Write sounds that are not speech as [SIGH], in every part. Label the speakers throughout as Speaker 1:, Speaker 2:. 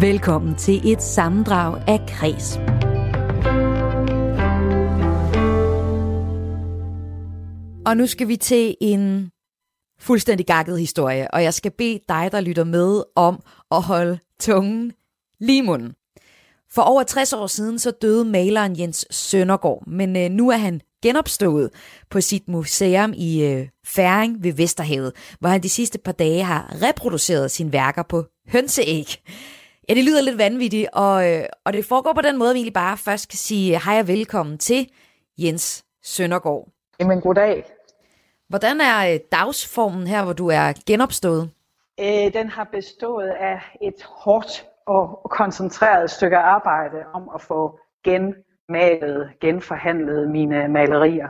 Speaker 1: Velkommen til et sammendrag af Kres. Og nu skal vi til en fuldstændig gakket historie, og jeg skal bede dig, der lytter med, om at holde tungen lige i munden. For over 60 år siden så døde maleren Jens Søndergaard, men øh, nu er han genopstået på sit museum i øh, Færing ved Vesterhavet, hvor han de sidste par dage har reproduceret sine værker på hønseæg. Ja, det lyder lidt vanvittigt, og, øh, og det foregår på den måde, at vi egentlig bare først kan sige hej og velkommen til Jens Søndergaard.
Speaker 2: Jamen, goddag.
Speaker 1: Hvordan er øh, dagsformen her, hvor du er genopstået?
Speaker 2: Øh, den har bestået af et hårdt og koncentreret stykke arbejde om at få genmalet, genforhandlet mine malerier.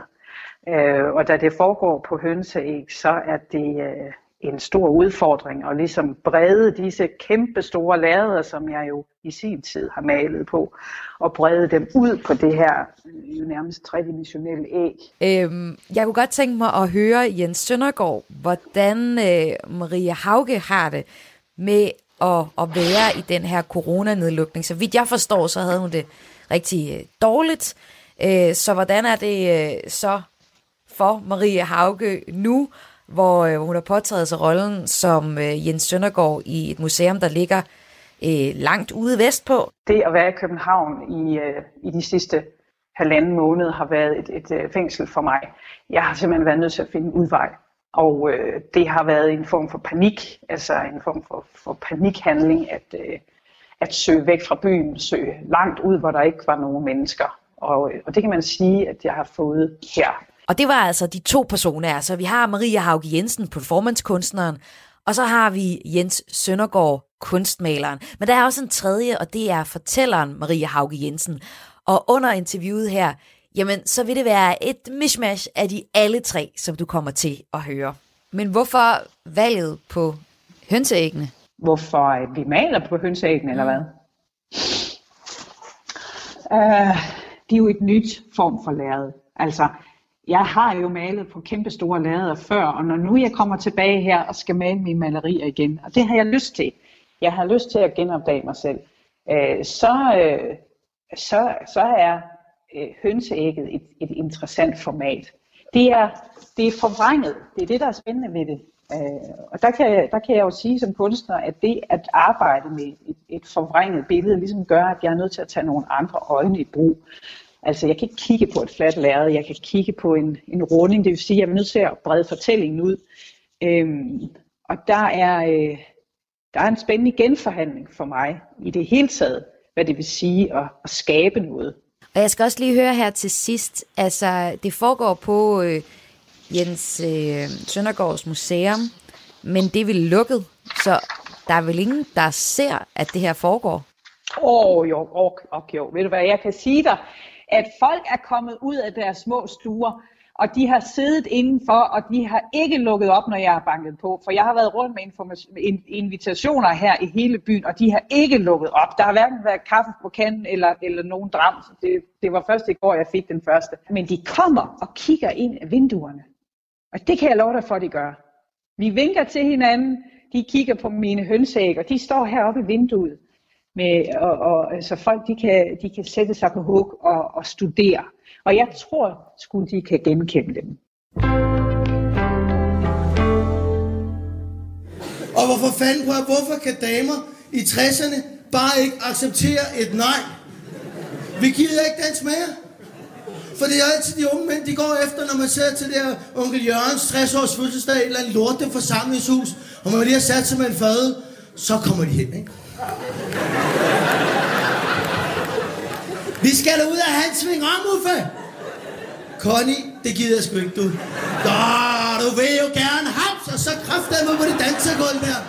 Speaker 2: Øh, og da det foregår på hønseæg, så er det øh, en stor udfordring at ligesom brede disse kæmpe store lærreder, som jeg jo i sin tid har malet på, og brede dem ud på det her øh, jo nærmest tredimensionelle æg.
Speaker 1: Øhm, jeg kunne godt tænke mig at høre Jens Søndergaard, hvordan øh, Maria Hauge har det med at, at være i den her coronanedlukning. Så vidt jeg forstår, så havde hun det rigtig øh, dårligt. Øh, så hvordan er det øh, så for Maria Hauge nu, hvor øh, hun har påtaget sig rollen som øh, Jens Søndergaard i et museum, der ligger øh, langt ude vestpå.
Speaker 2: Det at være i København i, øh, i de sidste halvanden måned har været et, et, øh, fængsel for mig. Jeg har simpelthen været nødt til at finde en udvej. Og øh, det har været en form for panik, altså en form for, for panikhandling, at, øh, at søge væk fra byen, søge langt ud, hvor der ikke var nogen mennesker. Og, øh, og det kan man sige, at jeg har fået her.
Speaker 1: Og det var altså de to personer. Altså, vi har Maria Hauge Jensen, performancekunstneren, og så har vi Jens Søndergaard, kunstmaleren. Men der er også en tredje, og det er fortælleren Maria Hauge Jensen. Og under interviewet her, jamen så vil det være et mishmash af de alle tre, som du kommer til at høre. Men hvorfor valget på hønseæggene?
Speaker 2: Hvorfor vi maler på hønseæggene, eller hvad? Uh, det er jo et nyt form for lærred. Altså, jeg har jo malet på kæmpe store lærreder før, og når nu jeg kommer tilbage her og skal male mine malerier igen, og det har jeg lyst til. Jeg har lyst til at genopdage mig selv. øh, så, øh, så, så er øh, hønseægget et, et interessant format. Det er, det er forvrænget. Det er det, der er spændende ved det. Øh, og der kan, der kan jeg jo sige som kunstner, at det at arbejde med et, et forvrænget billede, ligesom gør, at jeg er nødt til at tage nogle andre øjne i brug. Altså jeg kan ikke kigge på et fladt lærred, jeg kan kigge på en, en runding, det vil sige, at jeg er nødt til at brede fortællingen ud. Øhm, og der er, øh, der er en spændende genforhandling for mig i det hele taget, hvad det vil sige at, at skabe noget.
Speaker 1: Og jeg skal også lige høre her til sidst, altså det foregår på øh, Jens øh, Søndergaards museum, men det er vel lukket, så der er vel ingen, der ser, at det her foregår?
Speaker 2: Åh oh, jo, oh, okay, jo. Ved du hvad, jeg kan sige dig, at folk er kommet ud af deres små stuer, og de har siddet indenfor, og de har ikke lukket op, når jeg har banket på. For jeg har været rundt med invitationer her i hele byen, og de har ikke lukket op. Der har hverken været kaffe på kanden eller, eller nogen dram. Så Det, det var først i går, jeg fik den første. Men de kommer og kigger ind af vinduerne. Og det kan jeg love dig for, at de gør. Vi vinker til hinanden, de kigger på mine hønseæg, og de står heroppe i vinduet. Med, og, og, så folk de kan, de kan sætte sig på hug og, og studere. Og jeg tror, skulle de kan genkende dem.
Speaker 3: Og hvorfor fanden på, hvorfor kan damer i 60'erne bare ikke acceptere et nej? Vi gider ikke dans mere. For det er altid de unge mænd, de går efter, når man sidder til der onkel Jørgens 60 års fødselsdag, et eller andet lorte forsamlingshus, og man lige har sat sig med en fade, så kommer de hen, ikke? Vi skal da ud af hans sving om, Uffe. Connie, det gider jeg sgu ikke, du. Nå, du vil jo gerne haps, og så kræfter mig på det dansegulv der.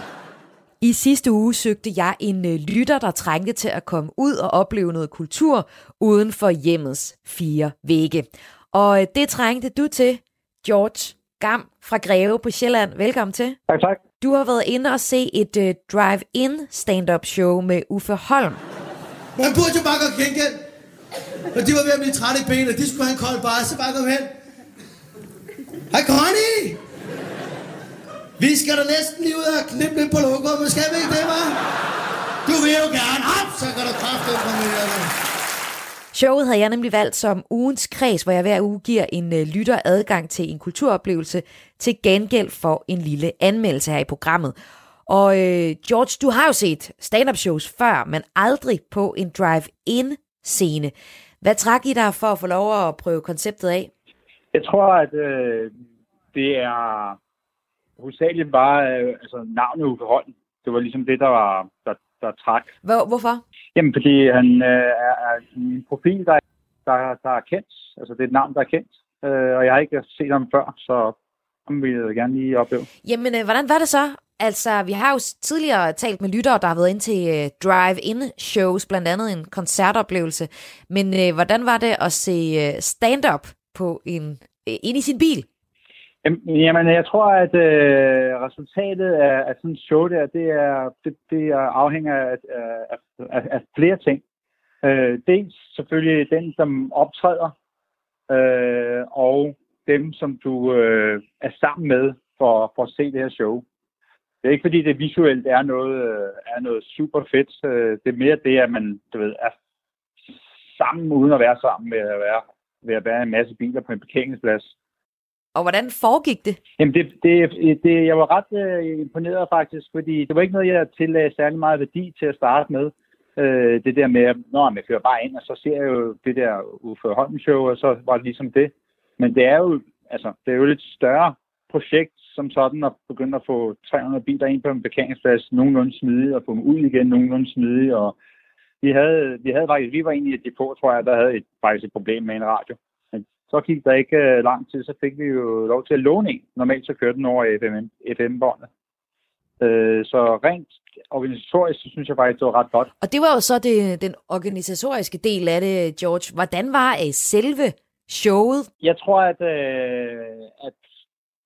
Speaker 1: I sidste uge søgte jeg en øh, lytter, der trængte til at komme ud og opleve noget kultur uden for hjemmets fire vægge. Og øh, det trængte du til, George Gam fra Greve på Sjælland. Velkommen til.
Speaker 4: Tak, tak.
Speaker 1: Du har været inde og se et uh, drive-in stand-up show med Uffe Holm.
Speaker 3: Man burde jo bare gå gengæld. Og de var ved at blive trætte i benene, de skulle have en kold bare, så bare kom hen. Hej Connie! Vi skal da næsten lige ud og knippe lidt på logoet, men skal vi ikke det, var? Du ved vil jo gerne. op, så kan du kraftigt komme mig. nu.
Speaker 1: Showet havde jeg nemlig valgt som ugens kreds, hvor jeg hver uge giver en øh, lytter adgang til en kulturoplevelse til gengæld for en lille anmeldelse her i programmet. Og øh, George, du har jo set stand-up shows før, men aldrig på en drive-in scene. Hvad trak I dig for at få lov at prøve konceptet af?
Speaker 4: Jeg tror, at øh, det er hovedsageligt bare øh, altså, navnet Uffe Holm. Det var ligesom det, der var der, der trak.
Speaker 1: Hvor, hvorfor?
Speaker 4: Jamen, fordi han øh, er, er en profil, der, der, der er kendt. Altså, det er et navn, der er kendt. Øh, og jeg har ikke set ham før, så ham vil jeg gerne lige opleve.
Speaker 1: Jamen, øh, hvordan var det så? Altså, vi har jo tidligere talt med lyttere, der har været ind til øh, drive-in-shows, blandt andet en koncertoplevelse. Men øh, hvordan var det at se øh, stand-up på en, øh, ind i sin bil?
Speaker 4: Jamen, jeg tror, at øh, resultatet af, af sådan et show der, det, er, det, det afhænger af, af, af, af flere ting. Øh, dels selvfølgelig den, som optræder, øh, og dem, som du øh, er sammen med for, for at se det her show. Det er ikke fordi, det visuelt er noget, øh, er noget super fedt. Øh, det er mere det, at man du ved, er sammen uden at være sammen med at være, ved at være en masse biler på en parkeringsplads.
Speaker 1: Og hvordan foregik det?
Speaker 4: Jamen, det, det, det, jeg var ret øh, imponeret faktisk, fordi det var ikke noget, jeg tillagde særlig meget værdi til at starte med. Øh, det der med, når man kører bare ind, og så ser jeg jo det der Uffe Holm show, og så var det ligesom det. Men det er jo, altså, det er jo et lidt større projekt, som sådan at begynde at få 300 biler ind på en parkeringsplads nogenlunde smidig, og få dem ud igen nogenlunde smidig, og vi havde, vi havde faktisk, vi var egentlig et depot, tror jeg, der havde et, faktisk et problem med en radio. Så gik der ikke uh, lang tid, så fik vi jo lov til at låne en. Normalt så kørte den over FM, FM-båndet. Uh, så rent organisatorisk, så synes jeg faktisk, det var ret godt.
Speaker 1: Og det var jo så det, den organisatoriske del af det, George. Hvordan var uh, selve showet?
Speaker 4: Jeg tror, at, uh, at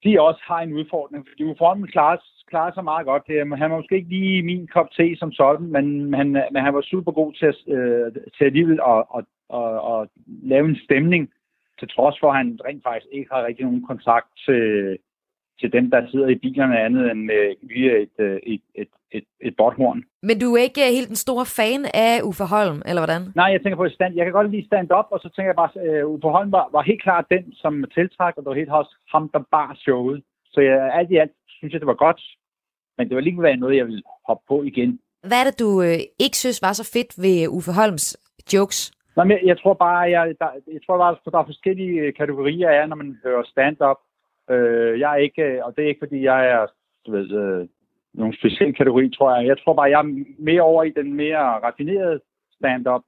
Speaker 4: de også har en udfordring, fordi Uformen klarer, klarer sig meget godt. Han var måske ikke lige min kop te som sådan, men han, men han var super god til, at, øh, til alligevel at, at, at, at lave en stemning, til trods for, at han rent faktisk ikke har rigtig nogen kontakt til, til dem, der sidder i bilerne andet end med, via et, øh, et, et, et, et botthorn.
Speaker 1: Men du er ikke helt den store fan af Uffe Holm, eller hvordan?
Speaker 4: Nej, jeg tænker på stand. Jeg kan godt lide stand-up, og så tænker jeg bare, at uh, Uffe Holm var, var helt klart den, som tiltræk, og det var helt også ham, der bar showet. Så jeg, alt i alt synes jeg, det var godt, men det var lige være noget, jeg ville hoppe på igen.
Speaker 1: Hvad er det, du øh, ikke synes var så fedt ved Uffe Holms jokes?
Speaker 4: Nej, men jeg tror bare, jeg, der, jeg tror bare, der er forskellige øh, kategorier af, når man hører stand-up. Øh, jeg er ikke, øh, og det er ikke fordi, jeg er du ved, øh, nogen speciel kategori, tror jeg. Jeg tror bare, jeg er mere over i den mere raffinerede stand-up,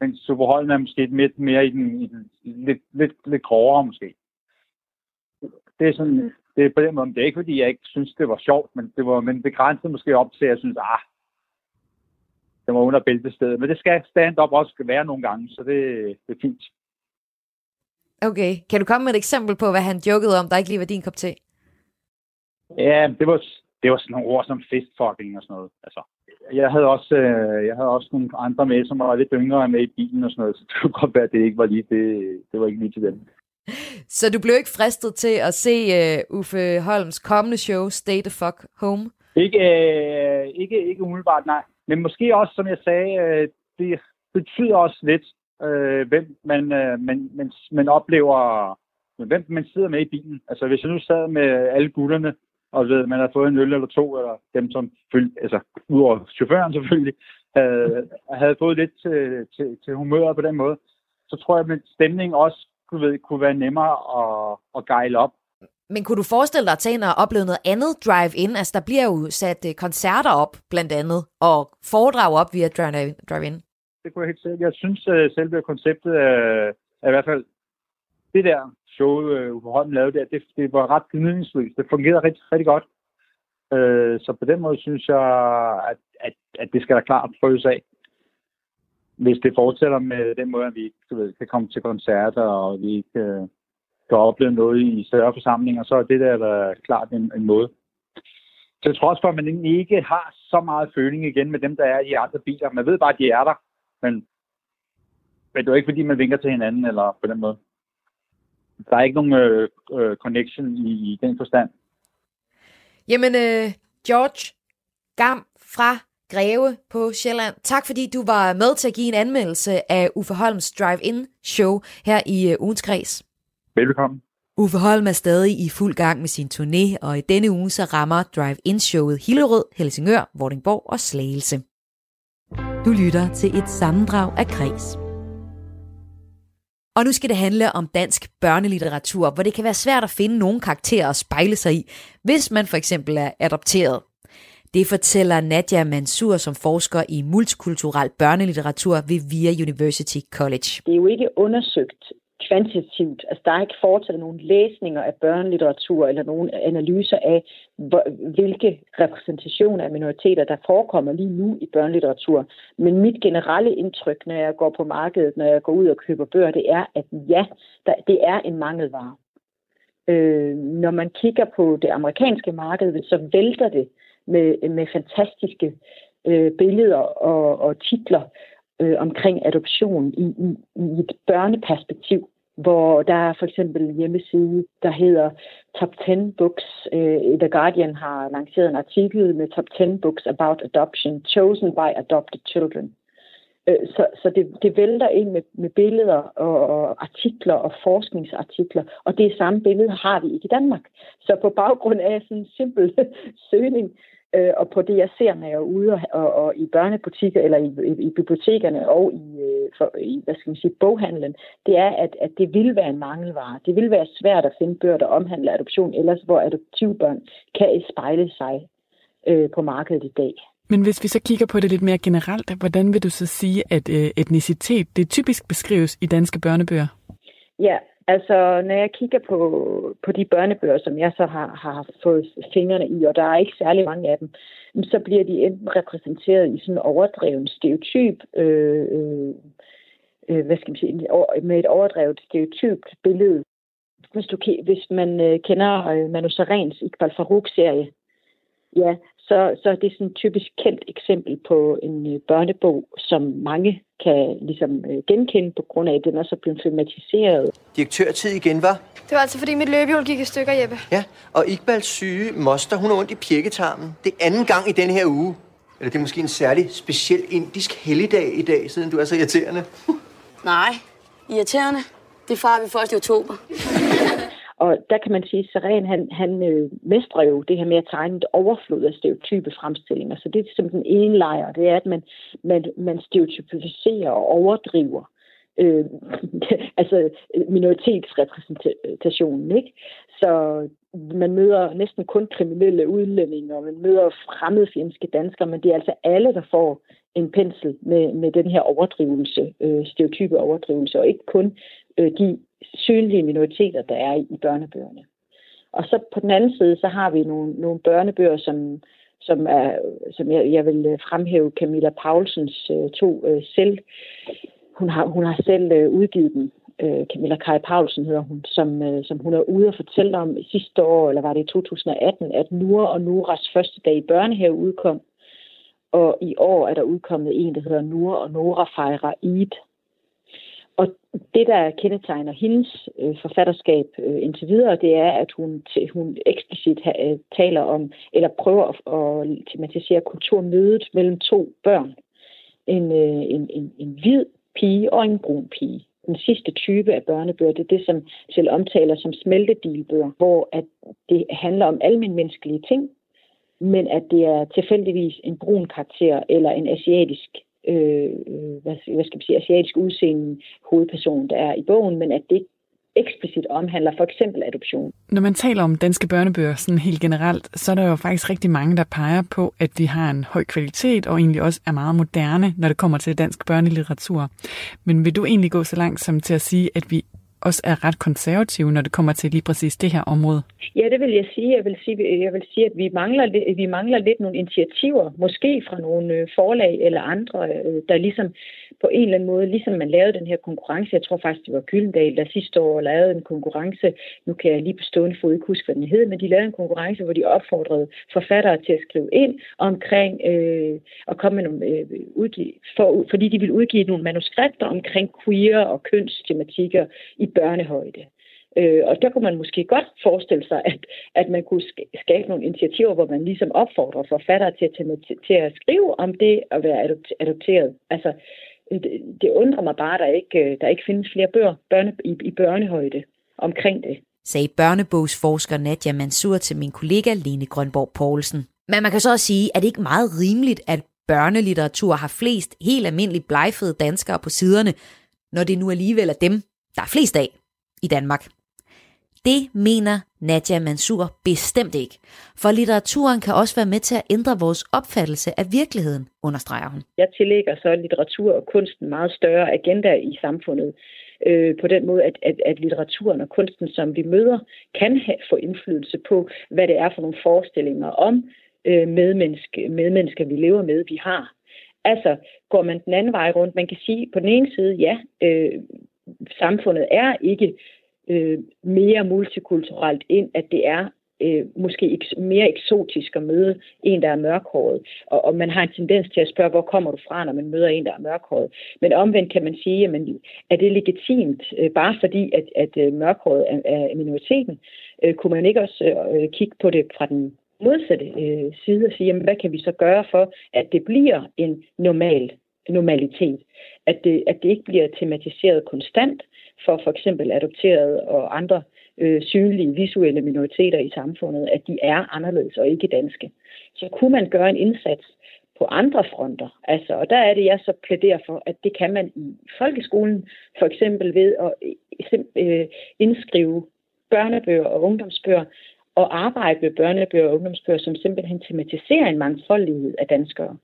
Speaker 4: men Superholden er måske lidt mere i den, i den lidt, lidt, lidt grovere måske. Det er sådan, det er på den måde, det er ikke fordi, jeg ikke synes, det var sjovt, men det var men begrænset måske op til, at jeg synes, ah, det var under bæltestedet. Men det skal stand-up også være nogle gange, så det, det er fint.
Speaker 1: Okay. Kan du komme med et eksempel på, hvad han jokede om, der ikke lige var din kop te?
Speaker 4: Ja, det var, det var sådan nogle ord som fistfucking og sådan noget. Altså, jeg havde også, øh, jeg havde også nogle andre med, som var lidt yngre med i bilen og sådan noget, så det kunne godt være, at det ikke var lige det, det var ikke lige til dem. [LAUGHS]
Speaker 1: Så du blev ikke fristet til at se uh, Uffe Holms kommende show, Stay the Fuck Home?
Speaker 4: Ikke, øh, ikke, ikke umiddelbart, nej. Men måske også, som jeg sagde, øh, det betyder også lidt, øh, hvem man, øh, man, man, man oplever, hvem man sidder med i bilen. Altså hvis jeg nu sad med alle gutterne, og ved, man har fået en øl eller to, eller dem som følte, altså udover chaufføren selvfølgelig, havde, havde fået lidt til, til, til humøret på den måde, så tror jeg, at stemningen også kunne, ved, kunne være nemmere at, at gejle op.
Speaker 1: Men kunne du forestille dig at tage ind og opleve noget andet drive-in? Altså, der bliver jo sat øh, koncerter op, blandt andet, og foredrag op via drive-in.
Speaker 4: Det kunne jeg helt sikkert. Jeg synes, at selve konceptet er, er i hvert fald det der show, øh, uh, Holm lavede der, det, det var ret gnidningsløst. Det fungerede rigtig, rigtig godt. Uh, så på den måde synes jeg, at, at, at det skal da klart prøves af. Hvis det fortsætter med den måde, at vi du ved, kan komme til koncerter, og vi ikke kan opleve noget i større forsamlinger, så er det der, da klart en, en måde. Til trods for, at man ikke har så meget føling igen med dem, der er i andre biler. Man ved bare, at de er der, men, men det er ikke, fordi man vinker til hinanden, eller på den måde. Der er ikke nogen øh, øh, connection i, i den forstand.
Speaker 1: Jamen, øh, George Gam fra Greve på Sjælland. Tak fordi du var med til at give en anmeldelse af Uffe Holms Drive-In show her i øh, ugens kreds.
Speaker 4: Velkommen.
Speaker 1: Uffe Holm er stadig i fuld gang med sin turné, og i denne uge så rammer Drive-In-showet Hillerød, Helsingør, Vordingborg og Slagelse. Du lytter til et sammendrag af Kres. Og nu skal det handle om dansk børnelitteratur, hvor det kan være svært at finde nogle karakterer at spejle sig i, hvis man for eksempel er adopteret. Det fortæller Nadia Mansur, som forsker i multikulturel børnelitteratur ved VIA University College.
Speaker 5: Det er jo ikke undersøgt kvantitativt. Altså, der er ikke foretaget nogen læsninger af børnelitteratur eller nogen analyser af, hvilke repræsentationer af minoriteter, der forekommer lige nu i børnelitteratur. Men mit generelle indtryk, når jeg går på markedet, når jeg går ud og køber bøger, det er, at ja, der, det er en mangelvare. Øh, når man kigger på det amerikanske marked, så vælter det med, med fantastiske øh, billeder og, og titler øh, Øh, omkring adoption i, i, i et børneperspektiv hvor der er for eksempel en hjemmeside, der hedder Top 10 Books. Øh, The Guardian har lanceret en artikel med Top 10 Books about Adoption, chosen by adopted children. Øh, så så det, det vælter ind med, med billeder og, og artikler og forskningsartikler, og det samme billede har vi ikke i Danmark. Så på baggrund af sådan en simpel [LAUGHS] søgning, øh, og på det, jeg ser, når jeg er ude og, og, og i børnebutikker eller i, i, i bibliotekerne og i, øh, for, i, hvad skal man sige, boghandlen, det er, at, at det vil være en mangelvare. Det vil være svært at finde bøger, der omhandler adoption, ellers hvor adoptivbørn kan spejle sig øh, på markedet i dag.
Speaker 6: Men hvis vi så kigger på det lidt mere generelt, hvordan vil du så sige, at øh, etnicitet det typisk beskrives i danske børnebøger?
Speaker 5: Ja, Altså, når jeg kigger på, på de børnebøger, som jeg så har, har fået fingrene i, og der er ikke særlig mange af dem, så bliver de enten repræsenteret i sådan en overdreven stereotyp, øh, øh, øh hvad skal man sige, med et overdrevet stereotypt billede. Hvis, du, hvis man øh, kender øh, Manu Sarens Iqbal Farouk-serie, ja, så, så er det sådan et typisk kendt eksempel på en øh, børnebog, som mange kan ligesom øh, genkende på grund af, at den er så blevet filmatiseret.
Speaker 7: Direktørtid igen, var?
Speaker 8: Det var altså, fordi mit løbehjul gik i stykker, Jeppe.
Speaker 7: Ja, og Iqbals syge moster, hun er ondt i pirketarmen. Det er anden gang i denne her uge. Eller det er måske en særlig speciel indisk helligdag i dag, siden du er så irriterende.
Speaker 8: Nej, irriterende. Det fejrer vi først i oktober.
Speaker 5: Og der kan man sige, at Seren, han, han øh, mestrer jo det her med at tegne et overflod af stereotype fremstillinger. Så det er simpelthen den ene lejr, det er, at man, man, man stereotypificerer og overdriver øh, [LAUGHS] altså øh, minoritetsrepræsentationen, ikke? Så man møder næsten kun kriminelle udlændinge, og man møder fremmedfjendske danskere, men det er altså alle, der får en pensel med, med den her overdrivelse, øh, stereotype overdrivelse, og ikke kun øh, de synlige minoriteter, der er i børnebøgerne. Og så på den anden side, så har vi nogle, nogle børnebøger, som, som, er, som jeg, jeg vil øh, fremhæve Camilla Paulsens øh, to øh, selv. Hun har, hun har selv øh, udgivet dem. Øh, Camilla Kai Paulsen hedder hun, som, øh, som hun er ude og fortælle om sidste år, eller var det i 2018, at Nura og Nuras første dag i børnehave udkom. Og i år er der udkommet en, der hedder Nura og Nora fejrer Eid, og det, der kendetegner hendes øh, forfatterskab øh, indtil videre, det er, at hun, hun eksplicit ha, øh, taler om, eller prøver at, at tematisere kulturmødet mellem to børn. En, øh, en, en, en hvid pige og en brun pige. Den sidste type af børnebøger, det er det, som selv omtaler som smeltedilbøger, hvor at det handler om almindelige ting, men at det er tilfældigvis en brun karakter eller en asiatisk øh, hvad, hvad skal man sige, asiatisk udseende hovedperson, der er i bogen, men at det eksplicit omhandler for eksempel adoption.
Speaker 6: Når man taler om danske børnebøger sådan helt generelt, så er der jo faktisk rigtig mange, der peger på, at de har en høj kvalitet og egentlig også er meget moderne, når det kommer til dansk børnelitteratur. Men vil du egentlig gå så langt som til at sige, at vi også er ret konservative, når det kommer til lige præcis det her område?
Speaker 5: Ja, det vil jeg sige. Jeg vil sige, jeg vil sige at vi mangler, vi mangler lidt nogle initiativer, måske fra nogle øh, forlag eller andre, øh, der ligesom på en eller anden måde, ligesom man lavede den her konkurrence, jeg tror faktisk, det var Gyldendal, der sidste år lavede en konkurrence, nu kan jeg lige på stående fod ikke huske, hvad den hed, men de lavede en konkurrence, hvor de opfordrede forfattere til at skrive ind omkring øh, at komme med nogle, øh, udgive, for, fordi de ville udgive nogle manuskripter omkring queer og kønsstematikker i børnehøjde. Øh, og der kunne man måske godt forestille sig, at, at man kunne skabe nogle initiativer, hvor man ligesom opfordrer forfattere til at, til, til at skrive om det at være adopteret. Altså, det, det undrer mig bare, at der ikke, øh, der ikke findes flere bøger børne, i, i børnehøjde omkring det.
Speaker 1: Sagde børnebogsforsker Nadia Mansur til min kollega Lene Grønborg Poulsen. Men man kan så også sige, at det ikke meget rimeligt, at børnelitteratur har flest helt almindelige blegfede danskere på siderne, når det nu alligevel er dem, der er flest af i Danmark. Det mener Nadia Mansur bestemt ikke, for litteraturen kan også være med til at ændre vores opfattelse af virkeligheden, understreger hun.
Speaker 5: Jeg tillægger så litteratur og kunsten meget større agenda i samfundet, øh, på den måde, at, at, at litteraturen og kunsten, som vi møder, kan have, få indflydelse på, hvad det er for nogle forestillinger om øh, medmenneske, medmennesker, vi lever med, vi har. Altså, går man den anden vej rundt, man kan sige på den ene side, ja, øh, samfundet er ikke øh, mere multikulturelt, ind at det er øh, måske mere eksotisk at møde en, der er mørkhåret. Og, og man har en tendens til at spørge, hvor kommer du fra, når man møder en, der er mørkhåret. Men omvendt kan man sige, jamen, er det legitimt, øh, bare fordi, at, at øh, mørkhåret er, er minoriteten? Øh, kunne man ikke også øh, kigge på det fra den modsatte øh, side og sige, jamen, hvad kan vi så gøre for, at det bliver en normal normalitet. At det, at det ikke bliver tematiseret konstant for for eksempel adopterede og andre øh, synlige visuelle minoriteter i samfundet, at de er anderledes og ikke danske. Så kunne man gøre en indsats på andre fronter. Altså, og der er det, jeg så plæderer for, at det kan man i folkeskolen, for eksempel ved at øh, øh indskrive børnebøger og ungdomsbøger, og arbejde med børnebøger og ungdomsbøger, som simpelthen tematiserer en mangfoldighed af danskere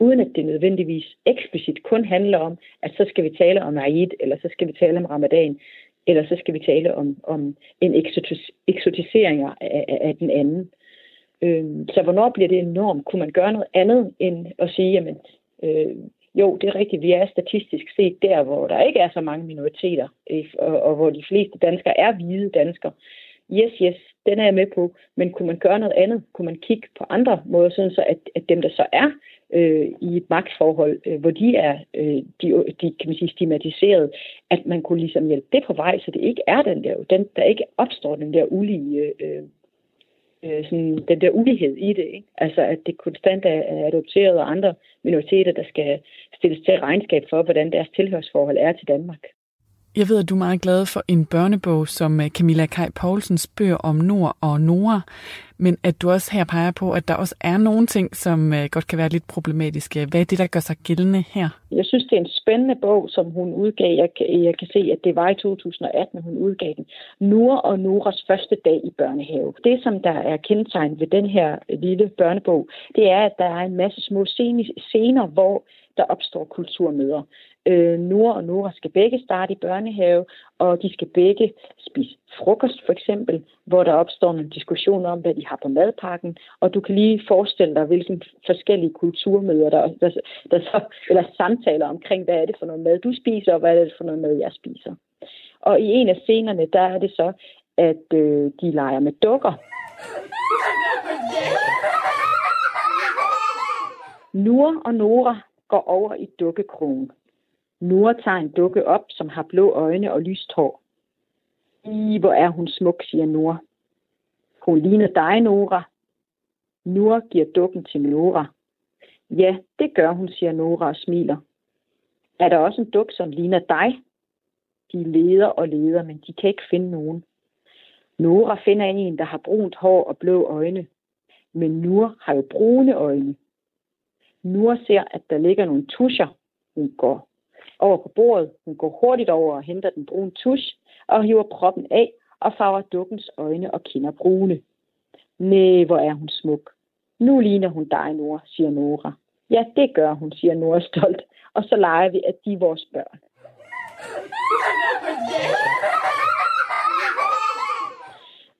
Speaker 5: uden at det nødvendigvis eksplicit kun handler om, at så skal vi tale om Eid, eller så skal vi tale om Ramadan, eller så skal vi tale om, om en eksotis, eksotisering af, af, af den anden. Øh, så hvornår bliver det en norm? Kunne man gøre noget andet end at sige, jamen, øh, jo, det er rigtigt, vi er statistisk set der, hvor der ikke er så mange minoriteter, øh, og, og hvor de fleste danskere er hvide danskere. Yes, yes, den er jeg med på, men kunne man gøre noget andet? Kunne man kigge på andre måder, sådan så at, at dem, der så er øh, i et magtforhold, øh, hvor de er øh, de, de, kan man sige, stigmatiseret, at man kunne ligesom hjælpe det på vej, så det ikke er den der, den, der ikke opstår den der ulige, øh, øh, sådan, den der ulighed i det. Ikke? Altså at det konstant er adopteret og andre minoriteter, der skal stilles til regnskab for, hvordan deres tilhørsforhold er til Danmark.
Speaker 6: Jeg ved, at du er meget glad for en børnebog som øh, Camilla Kai Poulsens bøger om Nord og Nora, men at du også her peger på, at der også er nogle ting, som øh, godt kan være lidt problematiske. Hvad er det, der gør sig gældende her?
Speaker 5: Jeg synes, det er en spændende bog, som hun udgav. Jeg, jeg kan se, at det var i 2018, hun udgav den. Nora og Noras første dag i børnehave. Det, som der er kendetegnet ved den her lille børnebog, det er, at der er en masse små scener, hvor der opstår kulturmøder. Øh, Nora og Nora skal begge starte i børnehave, og de skal begge spise frokost for eksempel, hvor der opstår en diskussion om, hvad de har på madpakken, og du kan lige forestille dig, hvilke forskellige kulturmøder, der, der, der så, eller samtaler omkring, hvad er det for noget mad, du spiser, og hvad er det for noget mad, jeg spiser. Og i en af scenerne, der er det så, at øh, de leger med dukker. Nur og Nora går over i dukkekrogen. Nora tager en dukke op, som har blå øjne og lyst hår. I, hvor er hun smuk, siger Nora. Hun ligner dig, Nora. Nora giver dukken til Nora. Ja, det gør hun, siger Nora og smiler. Er der også en duk, som ligner dig? De leder og leder, men de kan ikke finde nogen. Nora finder en, der har brunt hår og blå øjne. Men Nora har jo brune øjne. Nora ser, at der ligger nogle tuscher. Hun går over på bordet. Hun går hurtigt over og henter den brune tusch og hiver proppen af og farver dukkens øjne og kinder brune. Næh, hvor er hun smuk. Nu ligner hun dig, Nora, siger Nora. Ja, det gør hun, siger Nora stolt. Og så leger vi, at de er vores børn.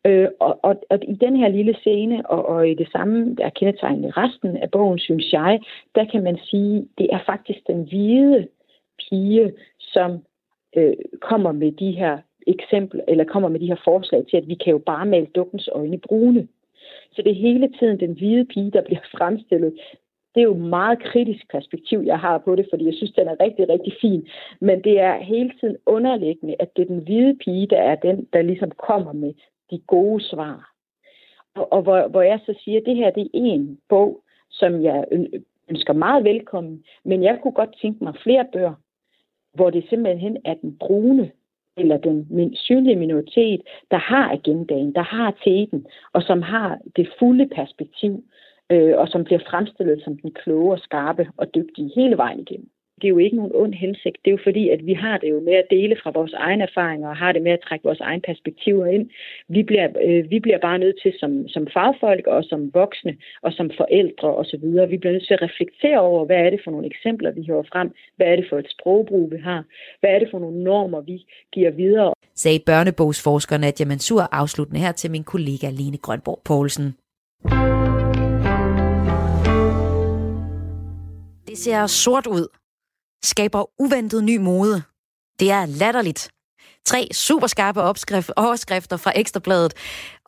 Speaker 5: Øh, og, og, og i den her lille scene, og, og i det samme, der er kendetegnet i resten af bogen, synes jeg, der kan man sige, det er faktisk den hvide pige, som øh, kommer med de her eksempler, eller kommer med de her forslag til, at vi kan jo bare male dukkens øjne brune. Så det er hele tiden den hvide pige, der bliver [LAUGHS] fremstillet det er jo et meget kritisk perspektiv, jeg har på det, fordi jeg synes, den er rigtig, rigtig fin. Men det er hele tiden underliggende, at det er den hvide pige, der er den, der ligesom kommer med de gode svar. Og, og hvor, hvor jeg så siger, at det her det er en bog, som jeg ønsker meget velkommen, men jeg kunne godt tænke mig flere bøger, hvor det simpelthen er den brune eller den synlige minoritet, der har agendaen, der har teten, og som har det fulde perspektiv, øh, og som bliver fremstillet som den kloge og skarpe og dygtige hele vejen igennem det er jo ikke nogen ond hensigt. Det er jo fordi, at vi har det jo med at dele fra vores egne erfaringer, og har det med at trække vores egne perspektiver ind. Vi bliver, øh, vi bliver bare nødt til som, som fagfolk, og som voksne, og som forældre osv., vi bliver nødt til at reflektere over, hvad er det for nogle eksempler, vi hører frem? Hvad er det for et sprogbrug, vi har? Hvad er det for nogle normer, vi giver videre?
Speaker 1: Sagde børnebogsforsker Nadia Mansur afsluttende her til min kollega Lene Grønborg Poulsen. Det ser sort ud skaber uventet ny mode. Det er latterligt. Tre superskarpe opskrift, overskrifter fra Ekstrabladet.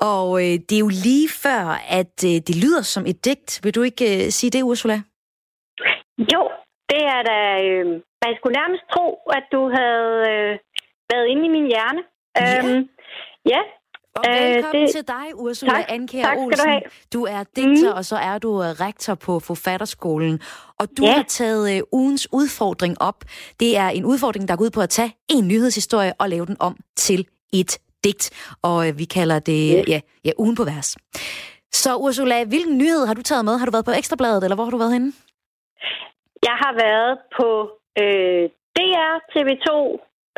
Speaker 1: Og øh, det er jo lige før, at øh, det lyder som et digt. Vil du ikke øh, sige det, Ursula?
Speaker 9: Jo, det er da... Øh, man skulle nærmest tro, at du havde øh, været inde i min hjerne.
Speaker 1: Ja.
Speaker 9: Øhm, ja,
Speaker 1: og velkommen øh, det... til dig, Ursula tak, Anker tak Olsen. Du, du er digter, mm. og så er du øh, rektor på Forfatterskolen. Og du ja. har taget uh, ugens udfordring op. Det er en udfordring, der går ud på at tage en nyhedshistorie og lave den om til et digt. Og vi kalder det ja. Ja, ja, ugen på vers. Så Ursula, hvilken nyhed har du taget med? Har du været på Ekstrabladet, eller hvor har du været henne?
Speaker 9: Jeg har været på øh, DR TV2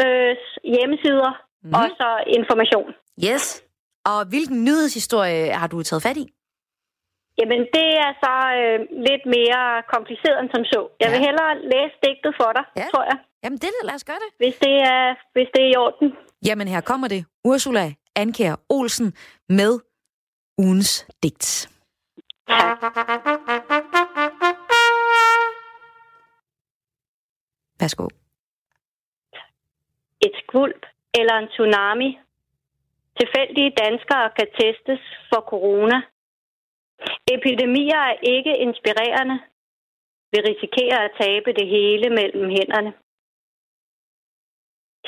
Speaker 9: øh, hjemmesider, mm. og så information.
Speaker 1: Yes. Og hvilken nyhedshistorie har du taget fat i?
Speaker 9: Jamen, det er så øh, lidt mere kompliceret end som så. Jeg ja. vil hellere læse digtet for dig, ja. tror jeg.
Speaker 1: Jamen, det lad os gøre det.
Speaker 9: Hvis det er, hvis det er i orden.
Speaker 1: Jamen, her kommer det. Ursula Anker Olsen med ugens digt.
Speaker 9: Tak.
Speaker 1: Værsgo.
Speaker 9: Et skvulp eller en tsunami Tilfældige danskere kan testes for corona. Epidemier er ikke inspirerende. Vi risikerer at tabe det hele mellem hænderne.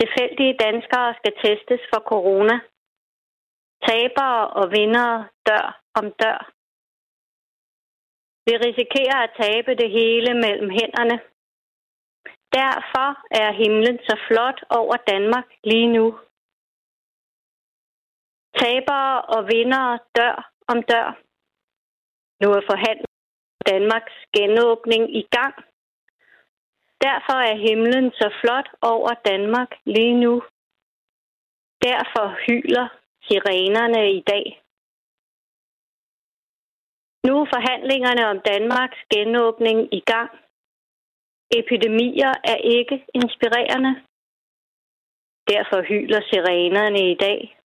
Speaker 9: Tilfældige danskere skal testes for corona. Tabere og vindere dør om dør. Vi risikerer at tabe det hele mellem hænderne. Derfor er himlen så flot over Danmark lige nu. Tabere og vindere dør om dør. Nu er forhandlet Danmarks genåbning i gang. Derfor er himlen så flot over Danmark lige nu. Derfor hyler sirenerne i dag. Nu er forhandlingerne om Danmarks genåbning i gang. Epidemier er ikke inspirerende. Derfor hyler sirenerne i dag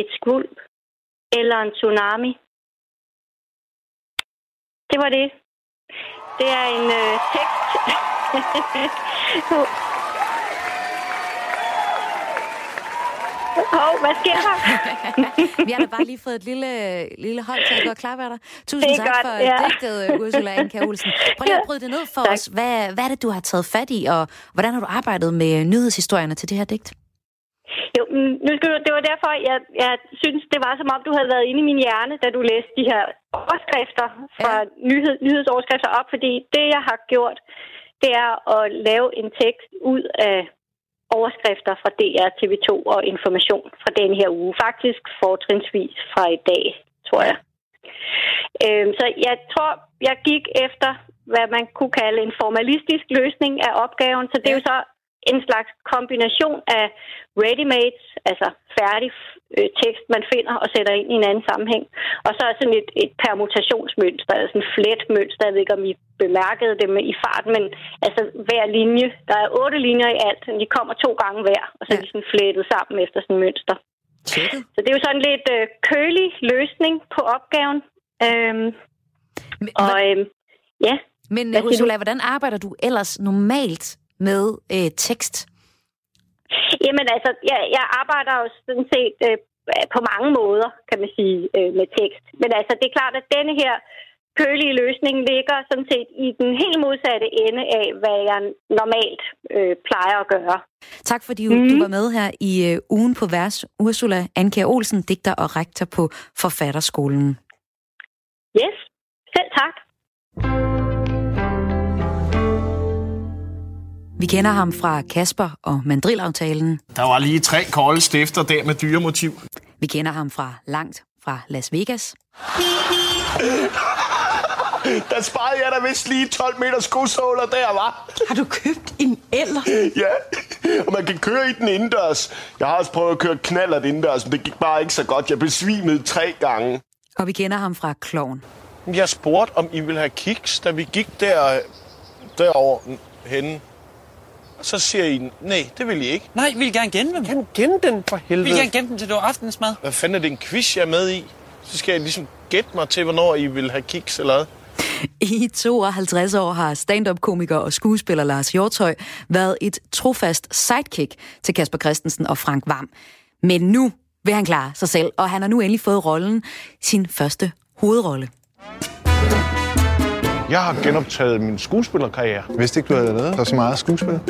Speaker 9: et skvulp eller en tsunami. Det var det. Det er en øh, tekst. [LAUGHS] Hov, hvad sker der? [LAUGHS]
Speaker 1: Vi har da bare lige fået et lille, lille hold til at gå og klappe af dig. Tusind tak godt, for ja. digtet, Ursula Anka Olsen. Prøv lige at bryde det ned for [LAUGHS] tak. os. Hvad, hvad er det, du har taget fat i, og hvordan har du arbejdet med nyhedshistorierne til det her digt?
Speaker 9: Jo, nu skal du, det var derfor, jeg, jeg synes, det var som om, du havde været inde i min hjerne, da du læste de her overskrifter fra ja. nyhed, nyhedsoverskrifter op, fordi det, jeg har gjort, det er at lave en tekst ud af overskrifter fra DR, TV2 og information fra den her uge. Faktisk fortrinsvis fra i dag, tror jeg. Øhm, så jeg tror, jeg gik efter, hvad man kunne kalde en formalistisk løsning af opgaven. Så det er jo så en slags kombination af ready-made, altså færdig øh, tekst, man finder og sætter ind i en anden sammenhæng. Og så sådan et, et permutationsmønster, altså en fletmønster. Jeg ved ikke, om I bemærkede det med i farten, men altså hver linje, der er otte linjer i alt, de kommer to gange hver, og så er de sådan flettet sammen efter sådan et mønster.
Speaker 1: Tjekket.
Speaker 9: Så det er jo sådan lidt øh, kølig løsning på opgaven. Øhm, men, og øhm, ja.
Speaker 1: Men Ursula, hvordan arbejder du ellers normalt med øh, tekst?
Speaker 9: Jamen altså, jeg, jeg arbejder jo sådan set øh, på mange måder, kan man sige, øh, med tekst. Men altså, det er klart, at denne her kølige løsning ligger sådan set i den helt modsatte ende af, hvad jeg normalt øh, plejer at gøre.
Speaker 1: Tak fordi mm. du var med her i uh, ugen på vers. Ursula Anker Olsen, digter og rektor på Forfatterskolen.
Speaker 9: Yes, selv tak.
Speaker 1: Vi kender ham fra Kasper og Mandrilaftalen.
Speaker 10: Der var lige tre kolde stifter der med dyremotiv.
Speaker 1: Vi kender ham fra langt fra Las Vegas. [LAUGHS]
Speaker 10: Der sparede jeg da vist lige 12 meter skosåler der, var.
Speaker 11: Har du købt en eller? [LAUGHS]
Speaker 10: Ja, og man kan køre i den indendørs. Jeg har også prøvet at køre knallert indendørs, men det gik bare ikke så godt. Jeg besvimede tre gange.
Speaker 1: Og vi kender ham fra Kloven.
Speaker 10: Jeg spurgte, om I ville have kiks, da vi gik der, derovre henne. Og så siger I, nej, det vil I ikke.
Speaker 11: Nej, vi vil gerne gemme dem.
Speaker 10: Kan gemme den for
Speaker 11: Vi
Speaker 10: helvede?
Speaker 11: vil gerne gemme dem til det var aftensmad.
Speaker 10: Hvad fanden er det en quiz, jeg er med i? Så skal jeg ligesom gætte mig til, hvornår I vil have kiks eller hvad?
Speaker 1: I 52 år har stand-up-komiker og skuespiller Lars Hjortøj været et trofast sidekick til Kasper Christensen og Frank Vam. Men nu vil han klare sig selv, og han har nu endelig fået rollen, sin første hovedrolle.
Speaker 10: Jeg har genoptaget min skuespillerkarriere.
Speaker 12: Vidste ikke, du havde lavet der så meget skuespil?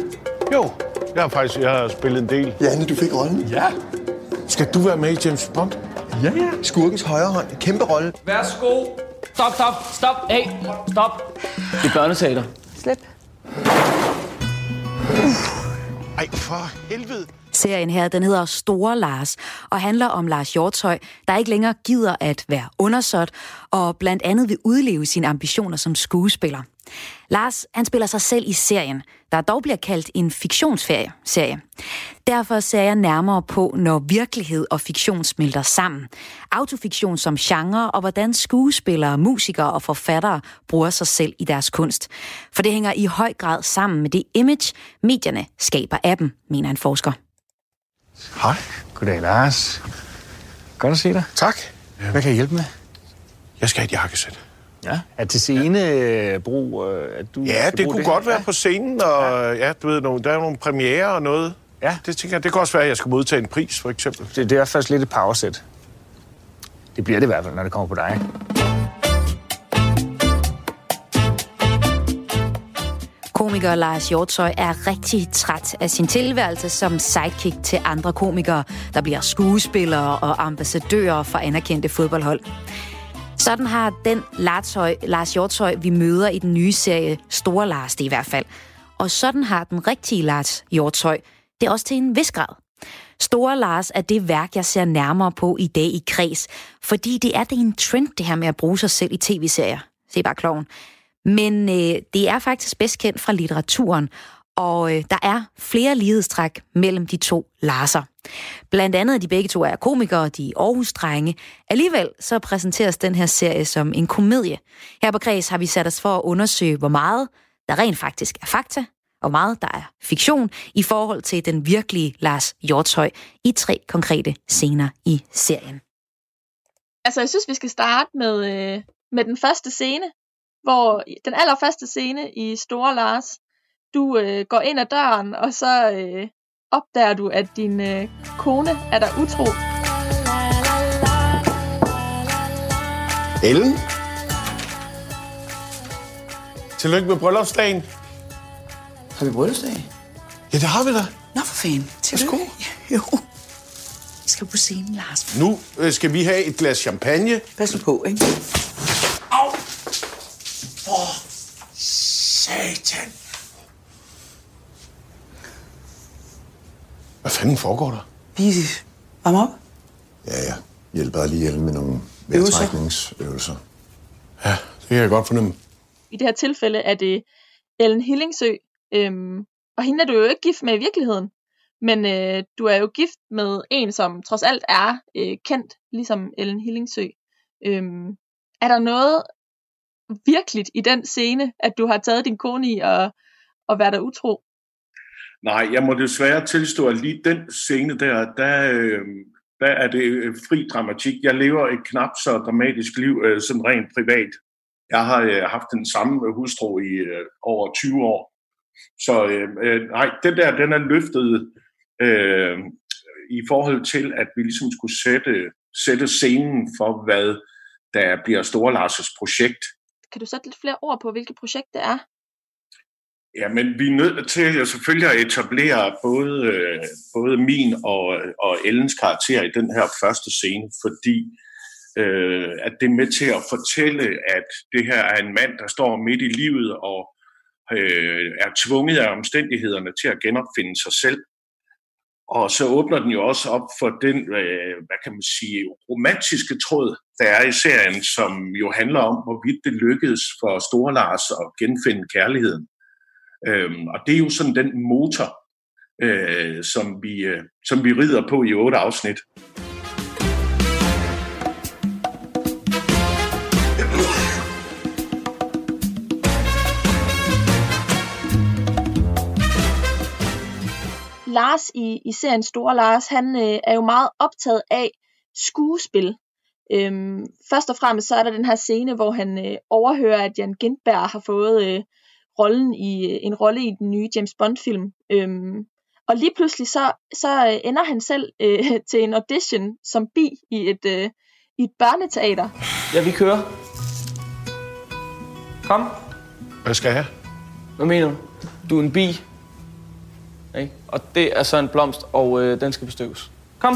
Speaker 10: Jo, jeg har faktisk jeg har spillet en del.
Speaker 12: Janne, du fik rollen.
Speaker 10: Ja. Skal du være med i James Bond?
Speaker 12: Ja, ja.
Speaker 7: Skurkens højre hånd. Kæmpe rolle.
Speaker 11: Værsgo. Stop, stop, stop. Hey, stop. Det er børneteater.
Speaker 8: Slip.
Speaker 10: Ej, for helvede.
Speaker 1: Serien her, den hedder Store Lars, og handler om Lars Hjortøj, der ikke længere gider at være undersåt, og blandt andet vil udleve sine ambitioner som skuespiller. Lars, han spiller sig selv i serien, der dog bliver kaldt en fiktionsferie. Serie. Derfor ser jeg nærmere på, når virkelighed og fiktion smelter sammen. Autofiktion som genre, og hvordan skuespillere, musikere og forfattere bruger sig selv i deres kunst. For det hænger i høj grad sammen med det image, medierne skaber af dem, mener en forsker.
Speaker 12: Hej. Goddag, Lars. Godt at se dig.
Speaker 10: Tak.
Speaker 12: Hvad kan jeg hjælpe med?
Speaker 10: Jeg skal have et jakkesæt.
Speaker 12: Ja. Er til scene øh, brug, øh, at du
Speaker 10: Ja, det kunne godt være på scenen, og ja, du ved, der er nogle premiere og noget.
Speaker 12: Ja.
Speaker 10: Det tænker jeg, det kan også være, at jeg skal modtage en pris, for eksempel.
Speaker 12: Det, det er faktisk lidt et powersæt. Det bliver det i hvert fald, når det kommer på dig.
Speaker 1: Komiker Lars Hjortøj er rigtig træt af sin tilværelse som sidekick til andre komikere, der bliver skuespillere og ambassadører for anerkendte fodboldhold. Sådan har den Lartøj, Lars Hjortøj, vi møder i den nye serie Store Lars det i hvert fald. Og sådan har den rigtige Lars Hjortøj det er også til en vis grad. Store Lars er det værk, jeg ser nærmere på i dag i kreds, fordi det er det en trend, det her med at bruge sig selv i tv-serier. Se bare kloven. Men øh, det er faktisk bedst kendt fra litteraturen, og øh, der er flere lighedstræk mellem de to Larser. Blandt andet, at de begge to er komikere, de er Aarhus-drenge. Alligevel så præsenteres den her serie som en komedie. Her på Græs har vi sat os for at undersøge, hvor meget der rent faktisk er fakta, og meget der er fiktion i forhold til den virkelige Lars Hjortøj i tre konkrete scener i serien.
Speaker 13: Altså, jeg synes, vi skal starte med, øh, med den første scene, hvor den allerførste scene i Store Lars, du øh, går ind ad døren, og så øh, opdager du, at din øh, kone er der utro.
Speaker 10: Ellen? Tillykke med bryllupsdagen.
Speaker 11: Har vi bryllupsdag?
Speaker 10: Ja, det har vi da.
Speaker 11: Nå, for fanden. Tillykke. Jo. Vi skal på scenen, Lars.
Speaker 10: Nu øh, skal vi have et glas champagne.
Speaker 11: Pas nu på, ikke?
Speaker 10: Au! For satan! Hvad fanden foregår der?
Speaker 11: Vi varmer op.
Speaker 12: Ja, ja. Hjælper lige Ellen med nogle
Speaker 11: Øvelser.
Speaker 12: vejrtrækningsøvelser.
Speaker 10: Ja, det kan jeg godt fornemme.
Speaker 13: I det her tilfælde er det Ellen Hillingsø, øhm, og hende er du jo ikke gift med i virkeligheden. Men øh, du er jo gift med en, som trods alt er øh, kendt, ligesom Ellen Hillingsø. Øhm, er der noget virkeligt i den scene, at du har taget din kone i og, og været der utro?
Speaker 14: Nej, jeg må desværre tilstå, at lige den scene der, der, øh, der er det øh, fri dramatik. Jeg lever et knap så dramatisk liv, øh, sådan rent privat. Jeg har øh, haft den samme hustru i øh, over 20 år. Så øh, øh, nej, den der, den er løftet øh, i forhold til, at vi ligesom skulle sætte, sætte scenen for, hvad der bliver Storlars' projekt.
Speaker 13: Kan du sætte lidt flere ord på, hvilket projekt det er?
Speaker 14: Ja, men vi er nødt til at selvfølgelig at etablere både, øh, både min og, og Ellens karakter i den her første scene, fordi øh, at det er med til at fortælle, at det her er en mand, der står midt i livet og øh, er tvunget af omstændighederne til at genopfinde sig selv. Og så åbner den jo også op for den, øh, hvad kan man sige, romantiske tråd, der er i serien, som jo handler om, hvorvidt det lykkedes for Store Lars at genfinde kærligheden. Øhm, og det er jo sådan den motor, øh, som, vi, øh, som vi rider på i otte afsnit.
Speaker 13: Lars i, i serien Store Lars, han øh, er jo meget optaget af skuespil. Øhm, først og fremmest så er der den her scene, hvor han øh, overhører, at Jan Gindberg har fået øh, rollen i øh, en rolle i den nye James Bond film. Øhm, og lige pludselig så, så øh, ender han selv øh, [LAUGHS] til en audition som bi i et, øh, i et børneteater.
Speaker 15: Ja, vi kører. Kom.
Speaker 12: Hvad skal jeg?
Speaker 15: Hvad mener du? Du er en bi. Ikke? Og det er så en blomst, og øh, den skal bestøves. Kom.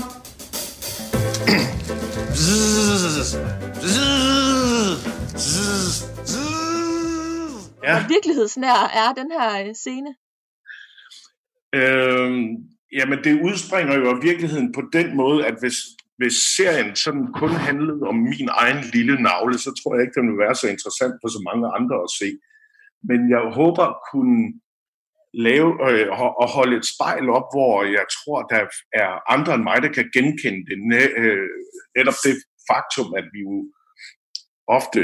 Speaker 14: Ja.
Speaker 13: Hvor virkelighedsnær er den her øh, scene?
Speaker 14: Øhm, jamen, det udspringer jo af virkeligheden på den måde, at hvis, hvis serien sådan kun handlede om min egen lille navle, så tror jeg ikke, den ville være så interessant for så mange andre at se. Men jeg håber at kunne lave øh, og holde et spejl op, hvor jeg tror, der er andre end mig, der kan genkende det. Øh, netop det faktum, at vi jo ofte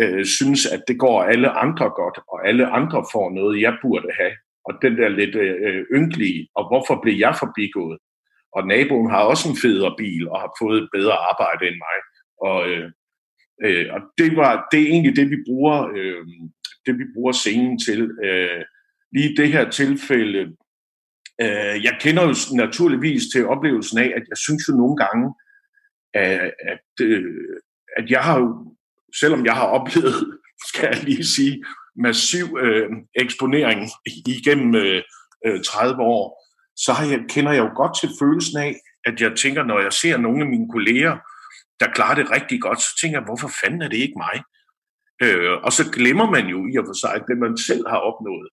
Speaker 14: øh, synes, at det går alle andre godt, og alle andre får noget, jeg burde have. Og den der lidt øh, ynkelige, og hvorfor blev jeg forbigået? Og naboen har også en federe bil, og har fået et bedre arbejde end mig. Og, øh, øh, og det, var, det er egentlig det, vi bruger, øh, det, vi bruger scenen til. Øh, lige i det her tilfælde, øh, jeg kender jo naturligvis til oplevelsen af, at jeg synes jo nogle gange, at, at, øh, at jeg har jo selvom jeg har oplevet, [LAUGHS] skal jeg lige sige, massiv øh, eksponering igennem øh, øh 30 år, så har jeg, kender jeg jo godt til følelsen af, at jeg tænker, når jeg ser nogle af mine kolleger, der klarer det rigtig godt, så tænker jeg, hvorfor fanden er det ikke mig? Øh, og så glemmer man jo i og for sig, det man selv har opnået,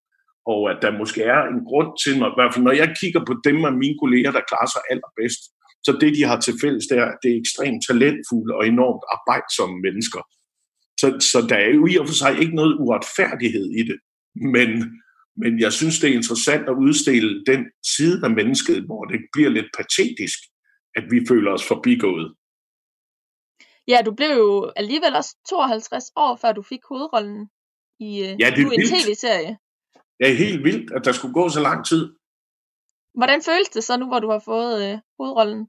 Speaker 14: og at der måske er en grund til, når, i hvert fald når jeg kigger på dem af mine kolleger, der klarer sig allerbedst, så det de har til fælles, det er, det er ekstremt talentfulde og enormt arbejdsomme mennesker. Så, så der er jo i og for sig ikke noget uretfærdighed i det. Men, men jeg synes, det er interessant at udstille den side af mennesket, hvor det bliver lidt patetisk, at vi føler os forbigået.
Speaker 13: Ja, du blev jo alligevel også 52 år, før du fik hovedrollen i øh,
Speaker 14: ja, det er
Speaker 13: en tv-serie.
Speaker 14: Det er helt vildt, at der skulle gå så lang tid.
Speaker 13: Hvordan føles det så nu, hvor du har fået øh, hovedrollen?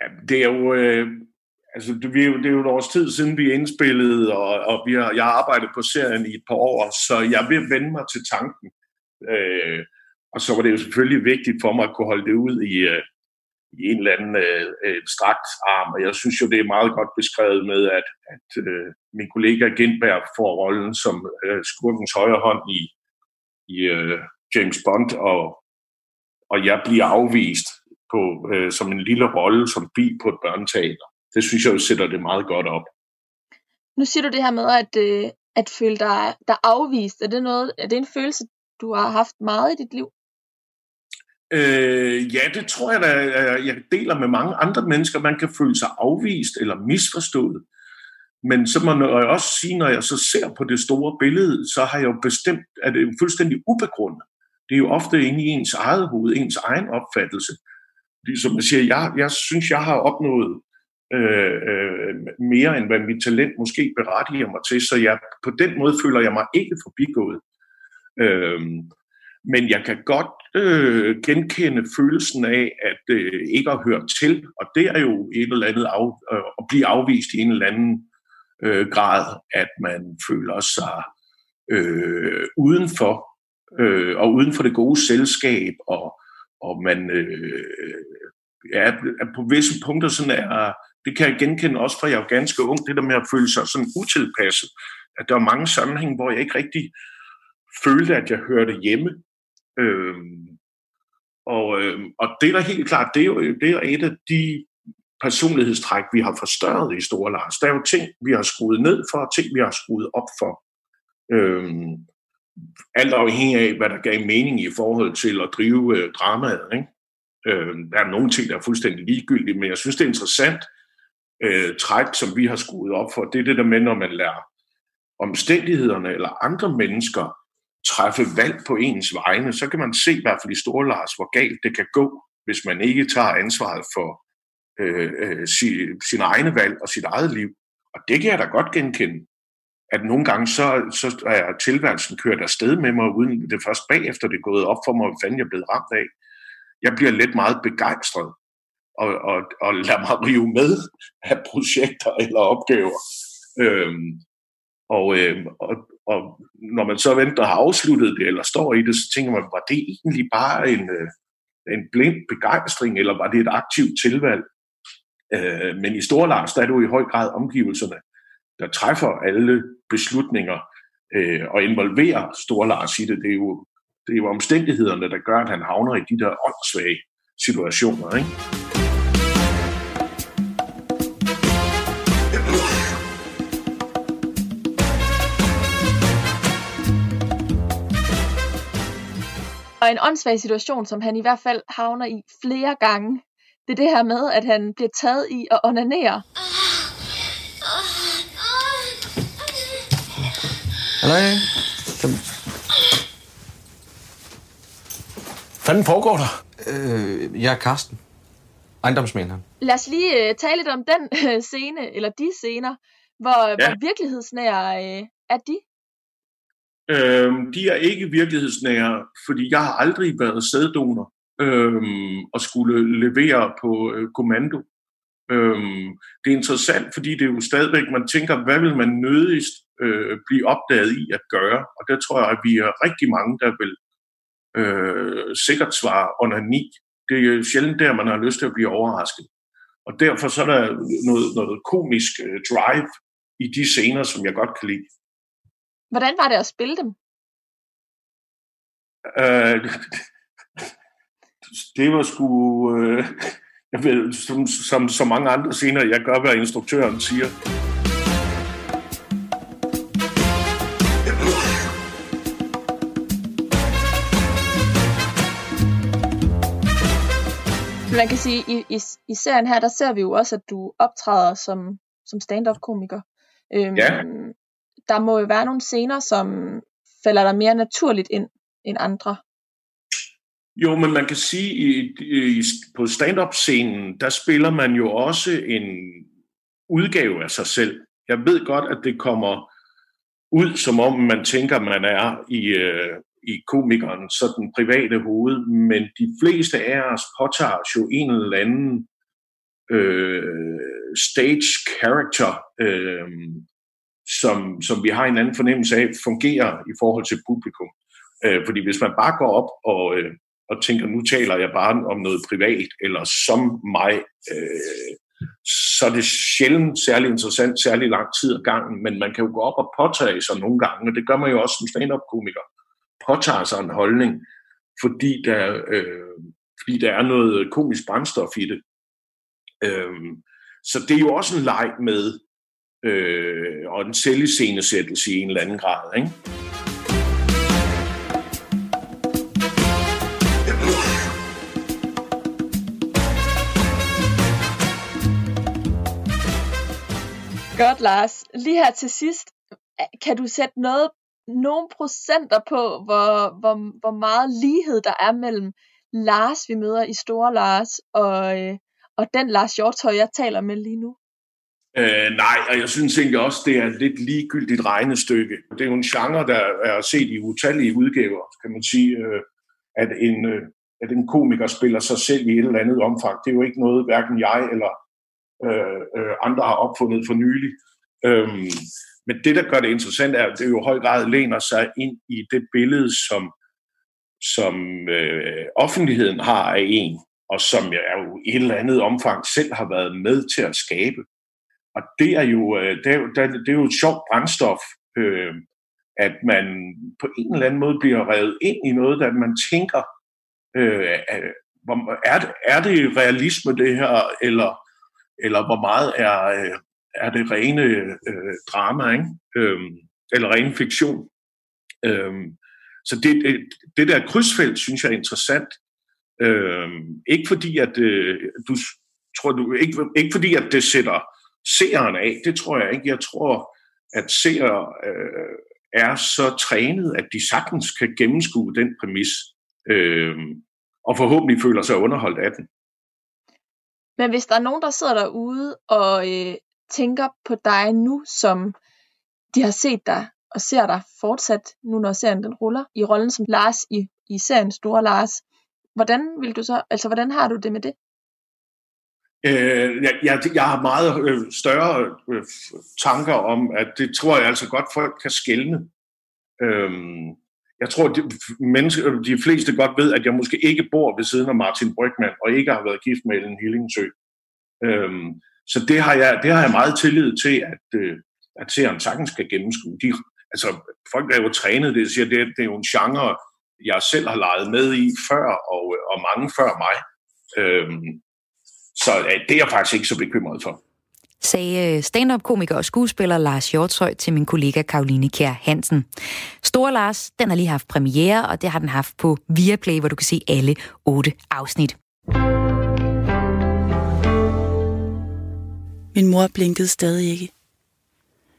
Speaker 14: Ja, det er jo... Øh, altså, det, vi, det er jo et års tid siden, vi indspillede, og, og vi har, jeg har arbejdet på serien i et par år, så jeg vil vende mig til tanken. Øh, og så var det jo selvfølgelig vigtigt for mig at kunne holde det ud i, øh, i en eller anden øh, strakt arm. Og jeg synes jo, det er meget godt beskrevet med, at, at øh, min kollega Gindberg får rollen som øh, skurkens højre hånd i, i øh, James Bond, og, og jeg bliver afvist på, øh, som en lille rolle som bi på et børneteater. Det synes jeg jo sætter det meget godt op.
Speaker 13: Nu siger du det her med at, øh, at føle dig, dig afvist. Er det, noget, er det en følelse, du har haft meget i dit liv?
Speaker 14: Øh, ja, det tror jeg da, jeg deler med mange andre mennesker. Man kan føle sig afvist eller misforstået. Men så må jeg også sige, når jeg så ser på det store billede, så har jeg jo bestemt, at det er fuldstændig ubegrundet. Det er jo ofte inde i ens eget hoved, ens egen opfattelse. Fordi som jeg siger, jeg, jeg synes, jeg har opnået øh, øh, mere end hvad mit talent måske berettiger mig til, så jeg, på den måde føler jeg mig ikke forbigået. Øh, men jeg kan godt øh, genkende følelsen af, at øh, ikke at høre til, og det er jo et eller andet af, øh, at blive afvist i en eller anden øh, grad, at man føler sig øh, udenfor, øh, og uden for det gode selskab, og, og man øh, ja, på visse punkter sådan er, det kan jeg genkende også, for jeg er ganske ung, det der med at føle sig sådan utilpasset, at der var mange sammenhænge, hvor jeg ikke rigtig følte, at jeg hørte hjemme. Øh, og, øh, og det er da helt klart, det er jo det er et af de personlighedstræk, vi har forstørret i Store Lars. Der er jo ting, vi har skruet ned for, og ting, vi har skruet op for. Øhm, alt afhængig af, hvad der gav mening i forhold til at drive øh, dramaet. Ikke? Øhm, der er nogle ting, der er fuldstændig ligegyldige, men jeg synes, det er interessant øh, træk, som vi har skruet op for. Det er det der med, når man lærer omstændighederne eller andre mennesker træffe valg på ens vegne, så kan man se i hvert fald i Store Lars, hvor galt det kan gå, hvis man ikke tager ansvaret for øh, øh, sin, sin egne valg og sit eget liv. Og det kan jeg da godt genkende. At nogle gange så, så er tilværelsen kørt afsted med mig, uden det først bagefter det er gået op for mig, hvad fanden jeg er blevet ramt af. Jeg bliver lidt meget begejstret og, og, og lader mig rive med af projekter eller opgaver. Øhm, og, øhm, og, og når man så venter har afsluttet det, eller står i det, så tænker man, var det egentlig bare en, øh, en blind begejstring, eller var det et aktivt tilvalg? Øh, men i Storlars, der er du jo i høj grad omgivelserne, der træffer alle beslutninger øh, og involverer Storlars i det. Det er, jo, det er jo omstændighederne, der gør, at han havner i de der åndssvage situationer. Ikke?
Speaker 13: Og en åndssvag situation, som han i hvert fald havner i flere gange, det er det her med, at han bliver taget i at onanere.
Speaker 12: Hallo?
Speaker 10: Hvad foregår der?
Speaker 12: Øh, jeg er Karsten. Ejendomsmænderen.
Speaker 13: Lad os lige uh, tale lidt om den uh, scene, eller de scener, hvor,
Speaker 14: Ja.
Speaker 13: hvor virkelighedsnære uh, er de.
Speaker 14: Øhm, de er ikke virkelighedsnære, fordi jeg har aldrig været sæddonor øhm, og skulle levere på øh, kommando. Øhm, det er interessant, fordi det er jo stadigvæk, man tænker, hvad vil man nødigst øh, blive opdaget i at gøre? Og der tror jeg, at vi er rigtig mange, der vil øh, sikkert svare under ni. Det er jo sjældent der, man har lyst til at blive overrasket. Og derfor så er der noget, noget komisk øh, drive i de scener, som jeg godt kan lide.
Speaker 13: Hvordan var det at spille dem?
Speaker 14: Øh, det var sgu... Øh, [LAUGHS] jeg ved, som, som så mange andre scener, jeg gør, hvad instruktøren siger.
Speaker 13: Man kan sige, i, i, i serien her, der ser vi jo også, at du optræder som, som stand-up-komiker. Øhm,
Speaker 14: Ja.
Speaker 13: Der må jo være nogle scener, som falder dig mere naturligt ind end andre.
Speaker 14: Jo, men man kan sige, i, i, på stand-up-scenen, der spiller man jo også en udgave af sig selv. Jeg ved godt, at det kommer ud, som om man tænker, man er i, øh, i komikeren, så den private hoved, men de fleste af os påtager jo en eller anden øh, stage character, øh, som, som vi har en anden fornemmelse af, fungerer i forhold til publikum. Øh, fordi hvis man bare går op og, øh, og tænker, nu taler jeg bare om noget privat, eller som mig, øh, så er det sjældent særlig interessant, særlig lang tid ad gangen, men man kan jo gå op og påtage sig nogle gange, og det gør man jo også som stand-up-komiker, påtager sig en holdning, fordi der, øh, fordi der er noget komisk brændstof i det. Øh, så det er jo også en leg med, øh, og en selviscenesættelse i en eller anden grad, ikke?
Speaker 13: Godt, Lars. Lige her til sidst, kan du sætte noget, nogle procenter på, hvor, hvor, hvor meget lighed der er mellem Lars, vi møder i Store Lars, og, øh, og den Lars Hjortøj, jeg taler med lige nu?
Speaker 14: Øh, nej, og jeg synes egentlig også, det er et lidt ligegyldigt regnestykke. Det er jo en genre, der er set i utallige udgaver, kan man sige, øh, at, en, øh, at en komiker spiller sig selv i et eller andet omfang. Det er jo ikke noget, hverken jeg eller øh, øh, andre har opfundet for nylig. Øhm, men det, der gør det interessant, er, at det jo i høj grad læner sig ind i det billede, som, som øh, offentligheden har af en, og som jeg jo i et eller andet omfang selv har været med til at skabe. Og det er jo, øh, det er jo, det er, det er jo et sjovt brændstof Øh, at man på en eller anden måde bliver revet ind i noget, der man tænker, øh, er, det, er det realisme det her, eller, eller hvor meget er, øh, er det rene øh, drama, ikke? Øhm, eller ren fiktion. Øhm, så det, det, det der krydsfelt, synes jeg er interessant. Øhm, ikke fordi, at øh, du tror du, ikke, ikke fordi, at det sætter seeren af, det tror jeg ikke. Jeg tror, at seere øh, er så trænet, at de sagtens kan gennemskue den præmis, øh, og forhåbentlig føler sig underholdt af den.
Speaker 13: Men hvis der er nogen, der sidder derude og øh, tænker på dig nu, som de har set dig og ser dig fortsat, nu når serien den ruller, i rollen som Lars i, i serien Store Lars, hvordan vil du så, altså hvordan har du det med det?
Speaker 14: Øh, jeg, jeg, jeg har meget øh, større øh, tanker om, at det tror jeg altså godt, folk kan skælne. Øh, jeg tror, de, mennesker, de fleste godt ved, at jeg måske ikke bor ved siden af Martin Brygman, og ikke har været gift med Ellen Hillingsø. Øhm, så det har, jeg, det har jeg meget tillid til, at, øh, at seeren sagtens skal gennemskue. De, altså, folk er jo trænet, det, siger, det, det er jo en genre, jeg selv har leget med i før, og, og mange før mig. Øhm, så det er jeg faktisk ikke så bekymret for.
Speaker 1: Sagde øh, stand-up-komiker og skuespiller Lars Hjortøj til min kollega Karoline Kjær Hansen. Store Lars, den har lige haft premiere, og det har den haft på Viaplay, hvor du kan se alle otte afsnit.
Speaker 16: Min mor blinkede stadig ikke.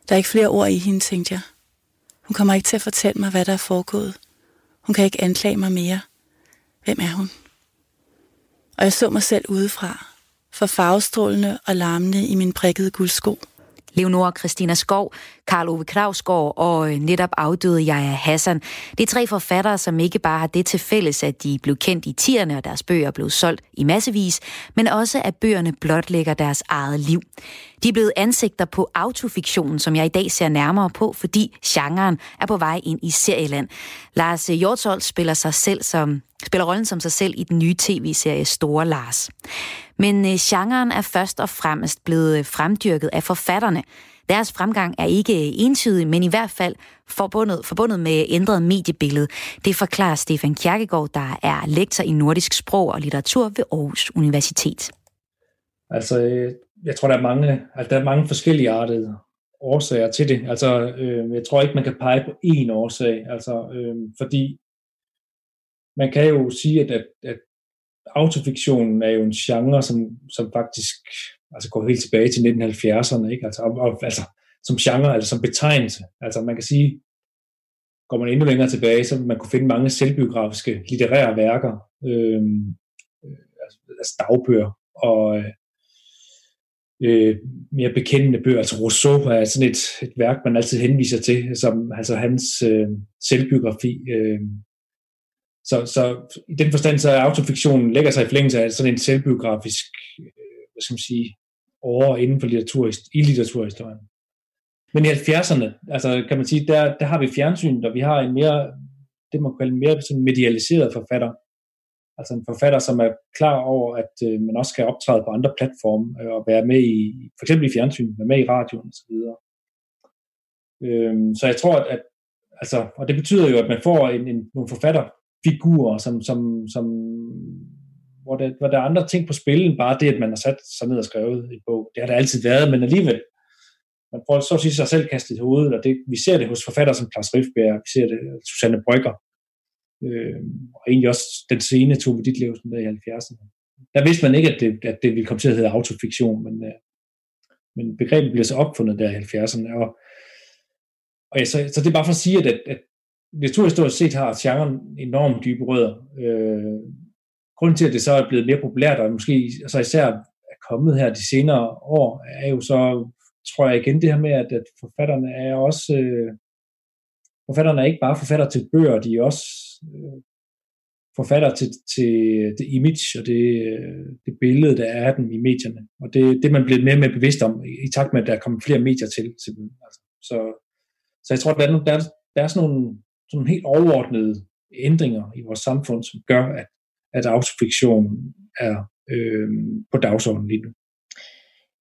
Speaker 16: Der er ikke flere ord i hende, tænkte jeg. Hun kommer ikke til at fortælle mig, hvad der er foregået. Hun kan ikke anklage mig mere. Hvem er hun? Og jeg så mig selv udefra, for farvestrålende og larmende i min prikkede guldsko.
Speaker 1: Leonora Christina Skov, Karl Ove Kravsgaard og øh, netop afdøde Jaja Hassan. Det er tre forfattere, som ikke bare har det til fælles, at de blev kendt i tierne, og deres bøger blev solgt i massevis, men også at bøgerne blotlægger deres eget liv. De er blevet ansigter på autofiktionen, som jeg i dag ser nærmere på, fordi genren er på vej ind i serieland. Lars Hjorthold spiller sig selv som spiller rollen som sig selv i den nye tv-serie Store Lars. Men øh, genren er først og fremmest blevet øh, fremdyrket af forfatterne. Deres fremgang er ikke entydig, men i hvert fald forbundet, forbundet med ændret mediebillede. Det forklarer Stefan Kjærkegaard, der er lektor i nordisk sprog og litteratur ved Aarhus Universitet.
Speaker 17: Altså, øh, jeg tror, der er mange, altså, der er mange forskellige artede årsager til det. Altså, øh, jeg tror ikke, man kan pege på én årsag, altså, øh, fordi man kan jo sige, at, at, at autofiktionen er jo en genre, som, som faktisk altså går helt tilbage til 1970'erne, ikke? Altså, og, og, altså som genre, altså som betegnelse. Altså man kan sige, går man endnu længere tilbage, så man kunne finde mange selvbiografiske litterære værker, øhm, øh, altså, altså dagbøger og øh, øh mere bekendende bøger. Altså Rousseau er sådan et, et værk, man altid henviser til, som altså hans øh, selvbiografi. Øh, så, så i den forstand, så er autofiktionen lægger sig i forlængelse af sådan en selvbiografisk, hvad skal man sige, over inden for litteratur, i litteraturhistorien. Men i 70'erne, altså kan man sige, der, der har vi fjernsynet, og vi har en mere, det man kalder mere sådan medialiseret forfatter. Altså en forfatter, som er klar over, at øh, man også kan optræde på andre platforme, øh, og være med i, for eksempel i fjernsynet, være med i radioen osv. Øhm, så jeg tror, at, at altså, og det betyder jo, at man får en, en, nogle forfatterfigurer, som, som, som, hvor, det, hvor der er andre ting på spil, end bare det, at man har sat sig ned og skrevet en bog. Det har der altid været, men alligevel, man får så at sige sig selv kastet i hovedet, og det, vi ser det hos forfattere som Klaus Riffbjerg, vi ser det øh, Susanne Brygger, øh, og egentlig også den scene Tove Ditlevsen der i 70'erne. Der vidste man ikke, at det, at det ville komme til at hedde autofiktion, men, øh, men begrebet bliver så opfundet der i 70'erne, og, og ja, så, så det er bare for at sige, at, at litteraturhistorisk set har genren enormt dybe rødder. Øh, grunden til, at det så er blevet mere populært, og måske altså især er kommet her de senere år, er jo så, tror jeg igen, det her med, at, at forfatterne er også, øh, forfatterne er ikke bare forfatter til bøger, de er også øh, forfatter til, til det image og det, øh, det billede, der er af dem i medierne. Og det, det man bliver mere og mere bevidst om, i takt med, at der er kommet flere medier til. til Altså, så, så jeg tror, at der er, der, der er sådan nogle sådan helt overordnede ændringer i vores samfund, som gør, at, at autofiktion er øh, på dagsordenen lige nu.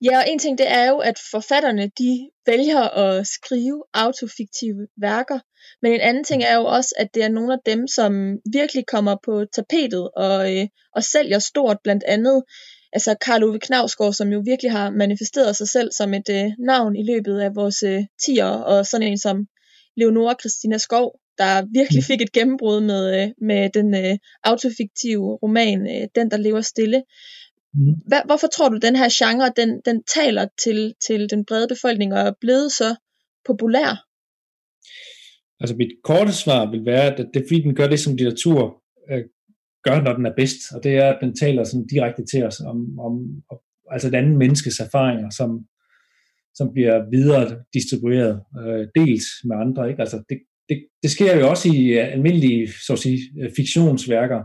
Speaker 13: Ja, og en ting det er jo, at forfatterne de vælger at skrive autofiktive værker, men en anden ting er jo også, at det er nogle af dem, som virkelig kommer på tapetet og, øh, og sælger stort, blandt andet altså Karl Ove Knavsgaard, som jo virkelig har manifesteret sig selv som et øh, navn i løbet af vores øh, tiår, og sådan en som Leonora Christina Skov, der virkelig fik et gennembrud med, øh, med den øh, autofiktive roman, øh, Den, der lever stille.
Speaker 17: Mm.
Speaker 13: Hvad, hvorfor tror du, den her genre, den, den taler til, til den brede befolkning og er blevet så populær?
Speaker 17: Altså mit korte svar vil være, at det er fordi, den gør det, som litteratur øh, gør, når den er bedst. Og det er, at den taler sådan direkte til os om, om, om altså et andet menneskes erfaringer, som, som bliver videre distribueret, øh, dels med andre. Ikke? Altså det, det, det sker jo også i øh, almindelige så at sige, øh, fiktionsværker,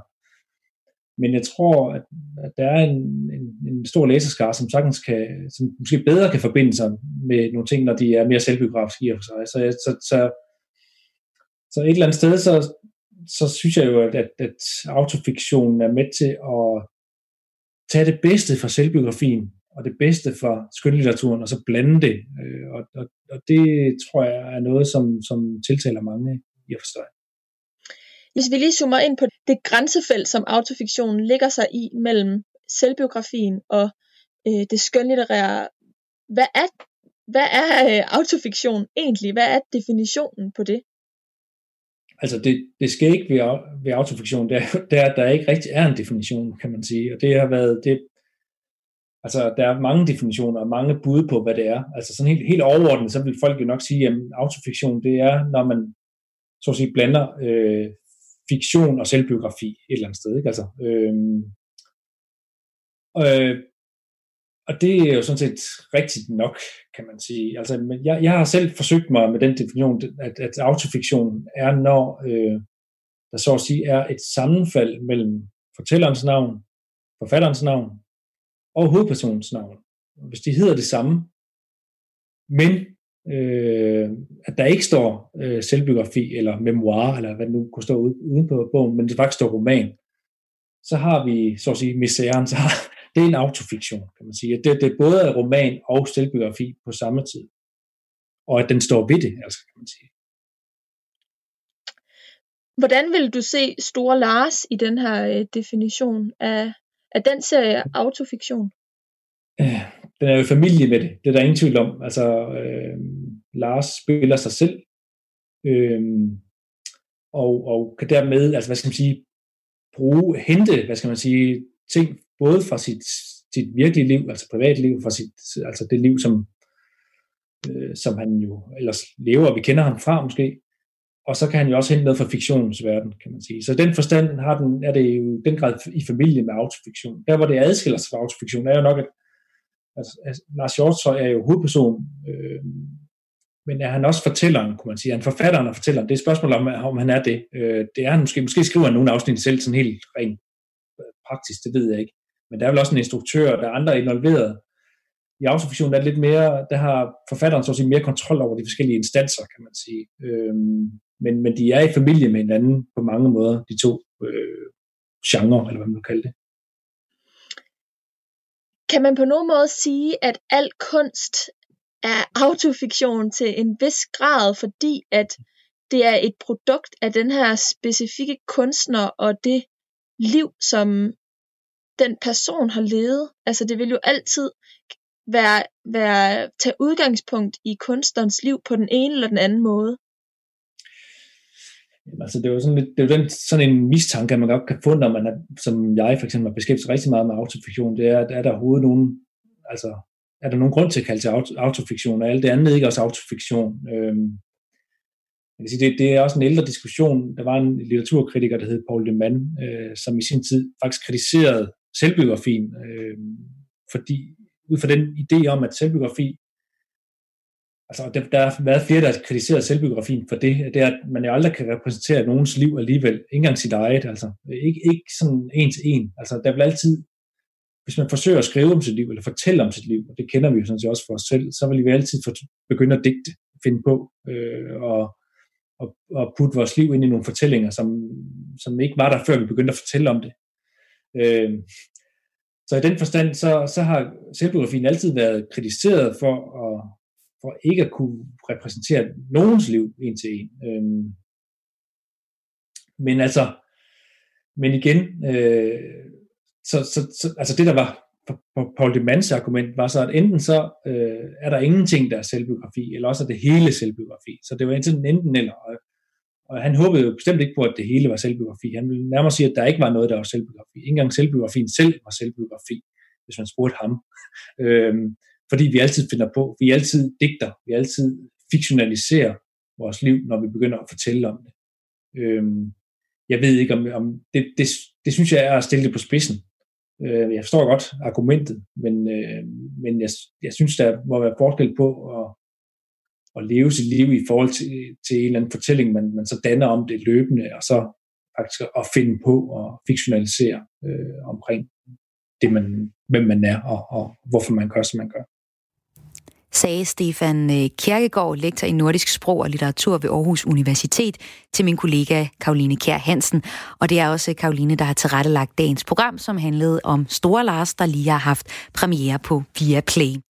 Speaker 17: men jeg tror, at, at der er en, en, en stor læserskare, som sagtens kan, som måske bedre kan forbinde sig med nogle ting, når de er mere selvbiografiske i og for sig. Så, så, så, så et eller andet sted, så, så synes jeg jo, at, at, at autofiktionen er med til at tage det bedste fra selvbiografien, og det bedste fra skønlitteraturen, og så blande det. Øh, og, og, og det tror jeg er noget, som, som tiltaler mange i at forstå.
Speaker 13: Hvis vi lige zoomer ind på det grænsefelt, som autofiktionen ligger sig i mellem selvbiografien og øh, det skønlitterære, hvad er, hvad er øh, autofiktion egentlig? Hvad er definitionen på det?
Speaker 17: Altså det, det skal ikke ved, ved autofiktion, det er, det er, der ikke rigtig er en definition, kan man sige. Og det har været, det, altså der er mange definitioner og mange bud på, hvad det er. Altså sådan helt, helt overordnet, så vil folk jo nok sige, at autofiktion, det er, når man så at sige, blander øh, fiktion og selvbiografi et eller andet sted. Ikke? Altså, øh, øh, og det er jo sådan set rigtigt nok, kan man sige. Altså, men jeg, jeg har selv forsøgt mig med den definition, at, at autofiktion er, når øh, der så at sige er et sammenfald mellem fortællerens navn, forfatterens navn og hovedpersonens navn. Hvis de hedder det samme, men øh, at der ikke står øh, selvbiografi eller memoir, eller hvad det nu kunne stå ude, på bogen, men det faktisk står roman, så har vi, så at sige, misæren, så har, [LAUGHS] det er en autofiktion, kan man sige. Det, det er både roman og selvbiografi på samme tid. Og at den står ved det, altså, kan man sige.
Speaker 13: Hvordan vil du se Store Lars i den her øh, definition af, er den serie autofiktion?
Speaker 17: Øh, den er jo familie med det, det er der ingen tvivl om. Altså, øh, Lars spiller sig selv, øh, og, og kan dermed, altså hvad skal man sige, bruge, hente, hvad skal man sige, ting både fra sit, sit virkelige liv, altså privatliv, fra sit, altså det liv, som, øh, som han jo ellers lever, og vi kender ham fra måske, og så kan han jo også hente noget fra fiktionens verden, kan man sige. Så den forstand har den, er det jo den grad i familie med autofiktion. Der, hvor det adskiller sig fra autofiktion, er jo nok, at altså, altså, Lars Hjortøj er jo hovedperson, øh, men er han også fortælleren, kunne man sige? Er han forfatteren og fortælleren? Det er et spørgsmål om, om han er det. Øh, det er han måske. Måske skriver han nogle afsnit selv sådan helt rent øh, praktisk, det ved jeg ikke. Men der er vel også en instruktør, der er andre involveret. I autofiktion er det lidt mere, der har forfatteren så at sige mere kontrol over de forskellige instanser, kan man sige. Øh, men, men de er i familie med hinanden på mange måder, de to øh, genrer, eller hvad man nu kalder det.
Speaker 13: Kan man på nogen måde sige, at al kunst er autofiktion til en vis grad, fordi at det er et produkt af den her specifikke kunstner og det liv, som den person har levet. Altså det vil jo altid være, være tage udgangspunkt i kunstnerens liv på den ene eller den anden måde.
Speaker 17: Jamen, altså det er jo sådan, lidt, det er jo den, sådan en mistanke, man godt kan få, når man er, som jeg for eksempel har beskæftiget rigtig meget med autofiktion, det er, at er der overhovedet nogen, altså er der nogen grund til at kalde til autofiktion, og alt det andet ikke også autofiktion. Øhm, jeg kan sige, det, det er også en ældre diskussion. Der var en litteraturkritiker, der hed Paul de Man, øh, som i sin tid faktisk kritiserede selvbiografien, øh, fordi ud fra den idé om, at selvbiografi, altså der, der har været flere, der har kritiseret selvbiografien for det, det er, at man jo aldrig kan repræsentere nogens liv alligevel, ikke engang sit eget, altså. Ikke, ikke sådan en til en, altså der vil altid, hvis man forsøger at skrive om sit liv, eller fortælle om sit liv, og det kender vi jo sådan set også for os selv, så vil vi altid begynde at digte, finde på, øh, og, og, og putte vores liv ind i nogle fortællinger, som, som ikke var der, før vi begyndte at fortælle om det. Øh, så i den forstand, så, så har selvbiografien altid været kritiseret for, at, for ikke at kunne repræsentere nogens liv en til en. Øhm, men altså, men igen, øh, så, så, så, altså det der var Paul de Mans argument var så, at enten så øh, er der ingenting, der er selvbiografi, eller også er det hele selvbiografi. Så det var enten enten eller. Og, og han håbede jo bestemt ikke på, at det hele var selvbiografi. Han ville nærmere sige, at der ikke var noget, der var selvbiografi. Ikke engang selvbiografien selv var selvbiografi, hvis man spurgte ham. [LAUGHS] øhm, fordi vi altid finder på, vi altid digter, vi altid fiktionaliserer vores liv, når vi begynder at fortælle om det. Øhm, jeg ved ikke, om, om det, det, det synes jeg er at stille det på spidsen. Øh, jeg forstår godt argumentet, men, øh, men jeg, jeg synes, der må være forskel på at, at leve sit liv i forhold til, til en eller anden fortælling, man, man så danner om det løbende, og så faktisk at finde på og fiktionalisere øh, omkring det, man, hvem man er, og, og hvorfor man gør, som man gør
Speaker 1: sagde Stefan øh, Kierkegaard, lektor i nordisk sprog og litteratur ved Aarhus Universitet, til min kollega Karoline Kjær Hansen. Og det er også Karoline, der har tilrettelagt dagens program, som handlede om Store Lars, der lige har haft premiere på Viaplay.